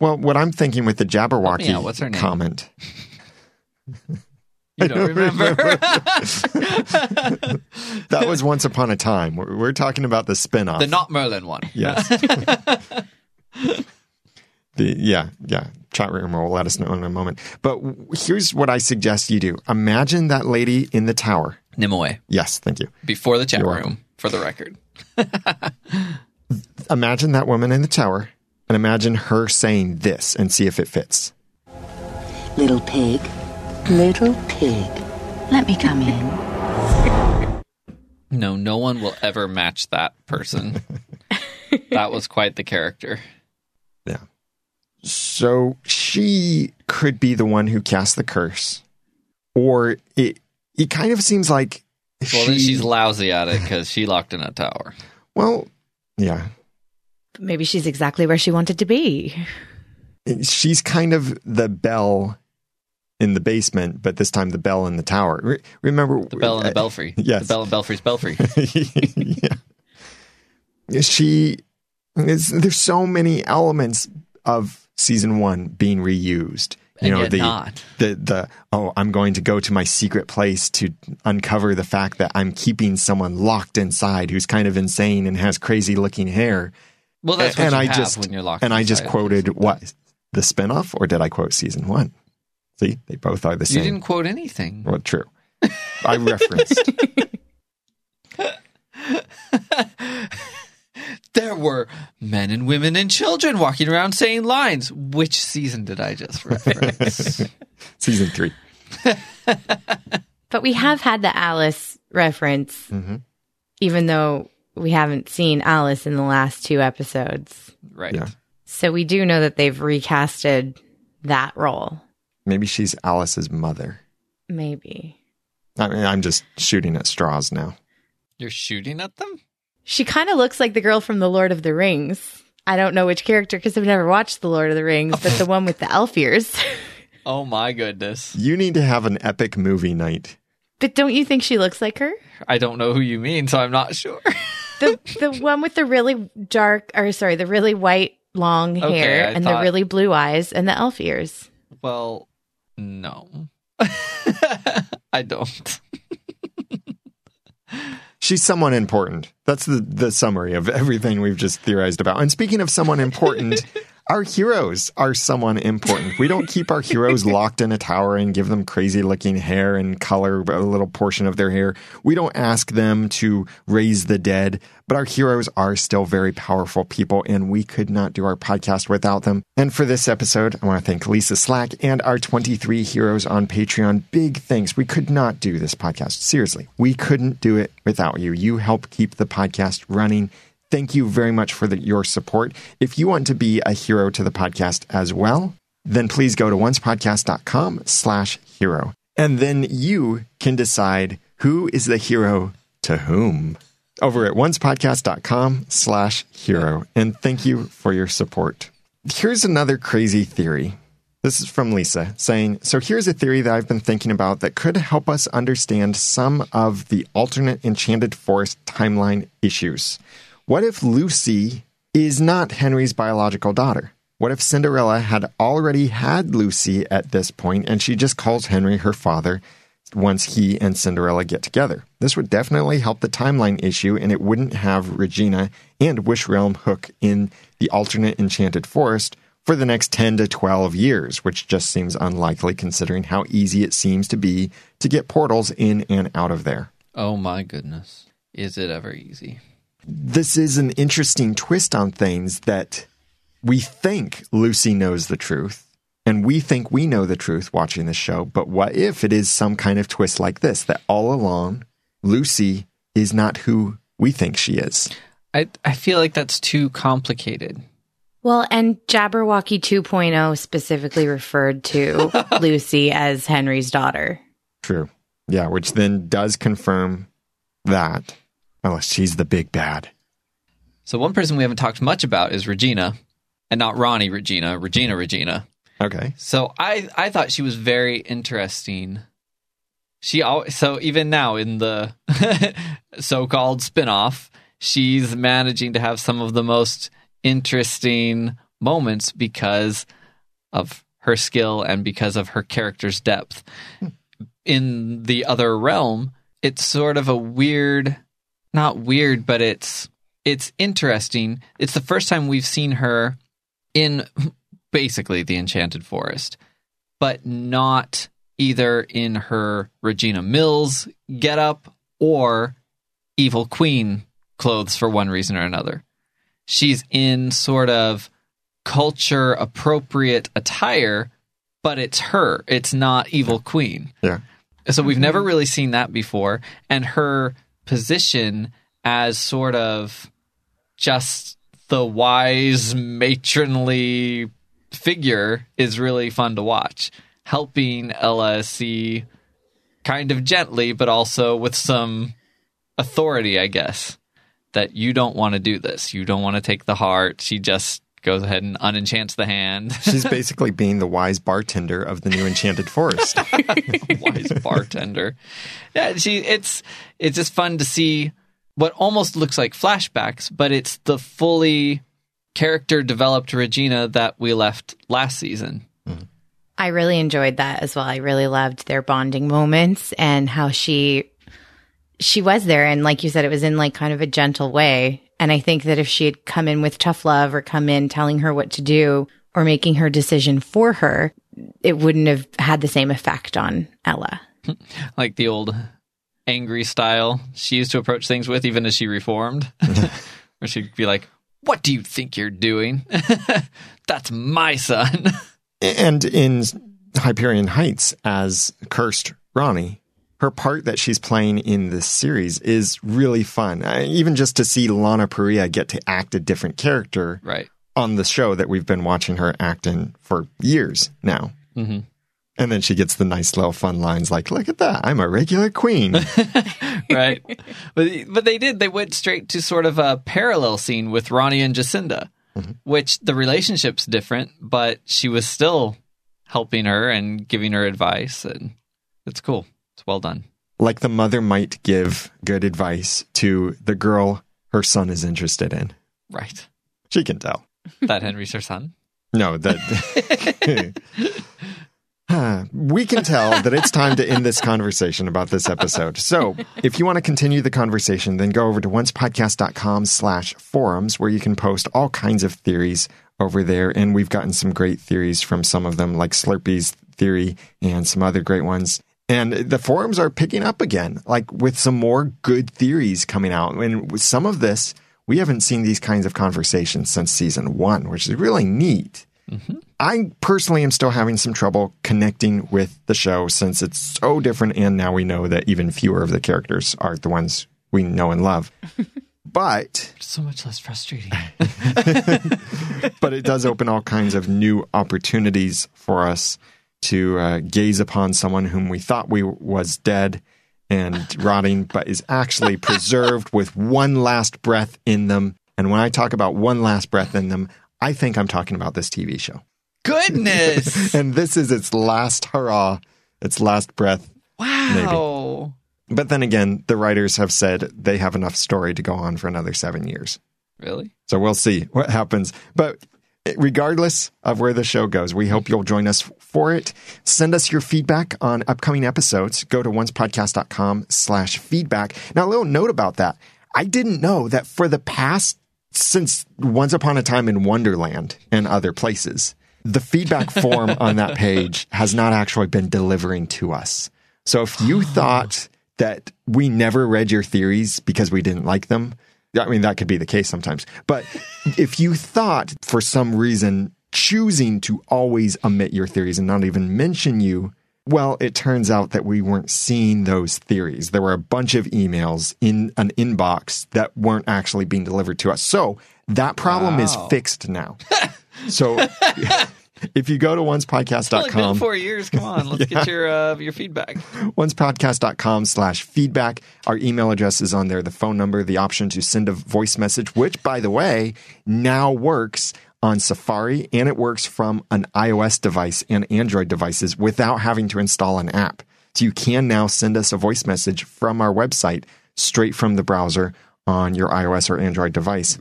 Well, what I'm thinking with the Jabberwocky Help me. What's her name? comment. You don't remember? That was once upon a time. We're, we're talking about the spin-off. the not Merlin one. Yes. the yeah, yeah. Chat room will let us know in a moment. But w- here's what I suggest you do. Imagine that lady in the tower. Nimue. Yes, thank you. Before the chat You're room, for the record. Imagine that woman in the tower and imagine her saying this and see if it fits. Little pig, little pig, let me come in. No, no one will ever match that person. that was quite the character. Yeah. So she could be the one who cast the curse. Or it it kind of seems like Well, then she- she's lousy at it because she locked in a tower. well, yeah. maybe she's exactly where she wanted to be. she's kind of the bell in the basement, but this time the bell in the tower. Re- remember The bell in the uh, belfry. yes. The bell in Belfry's belfry. yeah. She is, there's so many elements of season one being reused. You And know, the, not. the the oh, I'm going to go to my secret place to uncover the fact that I'm keeping someone locked inside who's kind of insane and has crazy looking hair. Well, that's what and you I have just when you're locked and I just quoted what the spinoff, or did I quote season one? See, they both are the same. You didn't quote anything. Well, true. I referenced. There were men and women and children walking around saying lines. Which season did I just reference? season three. But we have had the Alice reference, Mm-hmm. even though we haven't seen Alice in the last two episodes. right. Yeah. So we do know that they've recasted that role. Maybe she's Alice's mother. Maybe. I mean, I'm just shooting at straws now. You're shooting at them? She kind of looks like the girl from The Lord of the Rings. I don't know which character because I've never watched The Lord of the Rings, but the one with the elf ears. Oh my goodness. You need to have an epic movie night. but don't you think she looks like her? I don't know who you mean, so I'm not sure. The the one with the really dark or sorry, the really white long hair I and thought- the really blue eyes and the elf ears. well, no. I don't. she's someone important. That's the, the summary of everything we've just theorized about. And speaking of someone important, our heroes are someone important. We don't keep our heroes locked in a tower and give them crazy looking hair and color a little portion of their hair. We don't ask them to raise the dead, but our heroes are still very powerful people and we could not do our podcast without them. And for this episode, I want to thank Lisa Slack and our 23 heroes on Patreon. Big thanks. We could not do this podcast. Seriously, we couldn't do it without you. You help keep the podcast running. Thank you very much for the, your support. If you want to be a hero to the podcast as well, then please go to oncepodcast.com slash hero. And then you can decide who is the hero to whom over at oncepodcast.com slash hero. And thank you for your support. Here's another crazy theory. This is from Lisa saying, So here's a theory that I've been thinking about that could help us understand some of the alternate Enchanted Forest timeline issues. What if Lucy is not Henry's biological daughter? What if Cinderella had already had Lucy at this point and she just calls Henry her father once he and Cinderella get together? This would definitely help the timeline issue and it wouldn't have Regina and Wish Realm Hook in the alternate Enchanted Forest for the next 10 to 12 years, which just seems unlikely considering how easy it seems to be to get portals in and out of there. Oh my goodness. Is it ever easy? This is an interesting twist on things that we think Lucy knows the truth and we think we know the truth watching the show. But what if it is some kind of twist like this that all along Lucy is not who we think she is? I, I feel like that's too complicated. Well, and Jabberwocky 2.0 specifically referred to Lucy as Henry's daughter. True. Yeah, which then does confirm that. Unless she's the big bad. So one person we haven't talked much about is Regina, and not Ronnie Regina, Regina Regina. Okay. So I I thought she was very interesting. She always so even now in the so-called spin-off, she's managing to have some of the most interesting moments because of her skill and because of her character's depth. Hmm. In the other realm, it's sort of a weird not weird, but it's it's interesting. It's the first time we've seen her in basically the Enchanted Forest, but not either in her Regina Mills getup or Evil Queen clothes for one reason or another. She's in sort of culture appropriate attire, but it's her. It's not Evil Queen. Yeah. So we've never really seen that before. And her position as sort of just the wise matronly figure is really fun to watch, helping LSE kind of gently, but also with some authority, I guess, that you don't want to do this. You don't want to take the heart. She just goes ahead and unenchants the hand. She's basically being the wise bartender of the new Enchanted Forest. wise bartender. Yeah, she it's it's just fun to see what almost looks like flashbacks, but it's the fully character developed Regina that we left last season. I really enjoyed that as well. I really loved their bonding moments and how she she was there and like you said it was in like kind of a gentle way. And I think that if she had come in with tough love or come in telling her what to do or making her decision for her, it wouldn't have had the same effect on Ella. Like the old angry style she used to approach things with, even as she reformed, where she'd be like, What do you think you're doing? That's my son. and in Hyperion Heights as cursed Ronnie, her part that she's playing in this series is really fun. Uh, even just to see Lana Parrilla get to act a different character right. on the show that we've been watching her act in for years now. Mhm. And then she gets the nice little fun lines like, look at that, I'm a regular queen. right? but but they did. They went straight to sort of a parallel scene with Ronnie and Jacinda, mm-hmm. which the relationship's different, but she was still helping her and giving her advice, and it's cool. It's well done. like the mother might give good advice to the girl her son is interested in. Right. She can tell. That Henry's her son. No, that we can tell that it's time to end this conversation about this episode. So if you want to continue the conversation, then go over to oncepodcast.com slash forums where you can post all kinds of theories over there. And we've gotten some great theories from some of them, like Slurpee's theory and some other great ones. And the forums are picking up again, like with some more good theories coming out. And with some of this, we haven't seen these kinds of conversations since season one, which is really neat. Mm-hmm. I personally am still having some trouble connecting with the show since it's so different. And now we know that even fewer of the characters are the ones we know and love. but So much less frustrating. but it does open all kinds of new opportunities for us to uh, gaze upon someone whom we thought we was dead and rotting, but is actually preserved with one last breath in them. And when I talk about one last breath in them, I think I'm talking about this TV show. Goodness. And this is its last hurrah, its last breath. wow. But then again, the writers have said they have enough story to go on for another seven years. Really? So we'll see what happens. But regardless of where the show goes, we hope you'll join us for it. Send us your feedback on upcoming episodes. Go to oncepodcast.com slash feedback. Now, a little note about that. I didn't know that for the past, since Once Upon a Time in Wonderland and other places, the feedback form on that page has not actually been delivering to us. So if you oh. thought that we never read your theories because we didn't like them, I mean, that could be the case sometimes. But if you thought for some reason choosing to always omit your theories and not even mention you, well, it turns out that we weren't seeing those theories. There were a bunch of emails in an inbox that weren't actually being delivered to us. So that problem is fixed now. so if you go to It's only four years. Come on, let's get your uh, your feedback. oncepodcast.com slash feedback. Our email address is on there, the phone number, the option to send a voice message, which, by the way, now works on Safari and it works from an iOS device and Android devices without having to install an app. So you can now send us a voice message from our website straight from the browser on your iOS or Android device.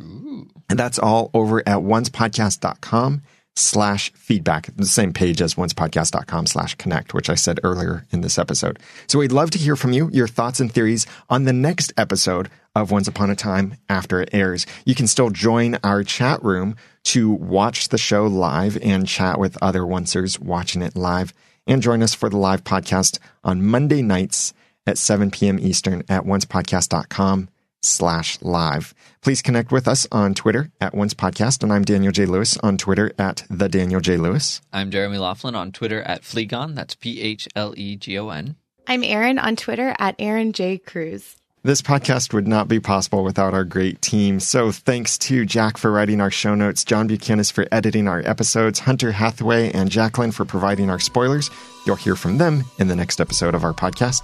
And that's all over at oncepodcast.com slash feedback, the same page as oncepodcast.com slash connect, which I said earlier in this episode. So we'd love to hear from you, your thoughts and theories on the next episode of Once Upon a Time after it airs. You can still join our chat room to watch the show live and chat with other oncers watching it live and join us for the live podcast on Monday nights at 7 p.m. Eastern at oncepodcast.com slash live. Please connect with us on Twitter at Once Podcast, and I'm Daniel J. Lewis on Twitter at the Daniel J. Lewis. I'm Jeremy Laughlin on Twitter at Phlegon. That's P H L E G O N. I'm Aaron on Twitter at Aaron J. Cruz. This podcast would not be possible without our great team. So thanks to Jack for writing our show notes, John Buchanan for editing our episodes, Hunter Hathaway and Jacqueline for providing our spoilers. You'll hear from them in the next episode of our podcast.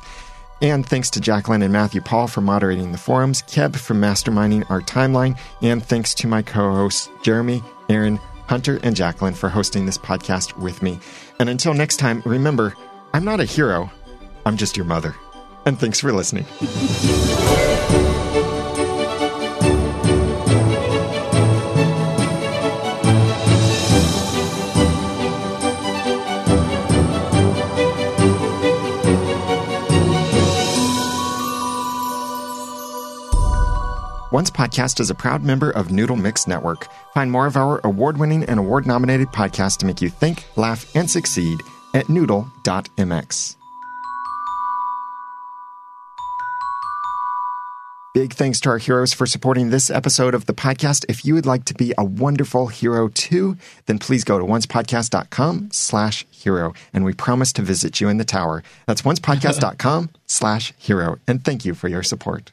And thanks to Jacqueline and Matthew Paul for moderating the forums, Keb for masterminding our timeline, and thanks to my co hosts, Jeremy, Aaron, Hunter, and Jacqueline for hosting this podcast with me. And until next time, remember, I'm not a hero, I'm just your mother. And thanks for listening. Once Podcast is a proud member of Noodle Mix Network. Find more of our award winning and award nominated podcasts to make you think, laugh, and succeed at noodle.mx. Big thanks to our heroes for supporting this episode of the podcast. If you would like to be a wonderful hero too, then please go to oncepodcast.com slash hero. And we promise to visit you in the tower. That's oncepodcast.com slash hero. And thank you for your support.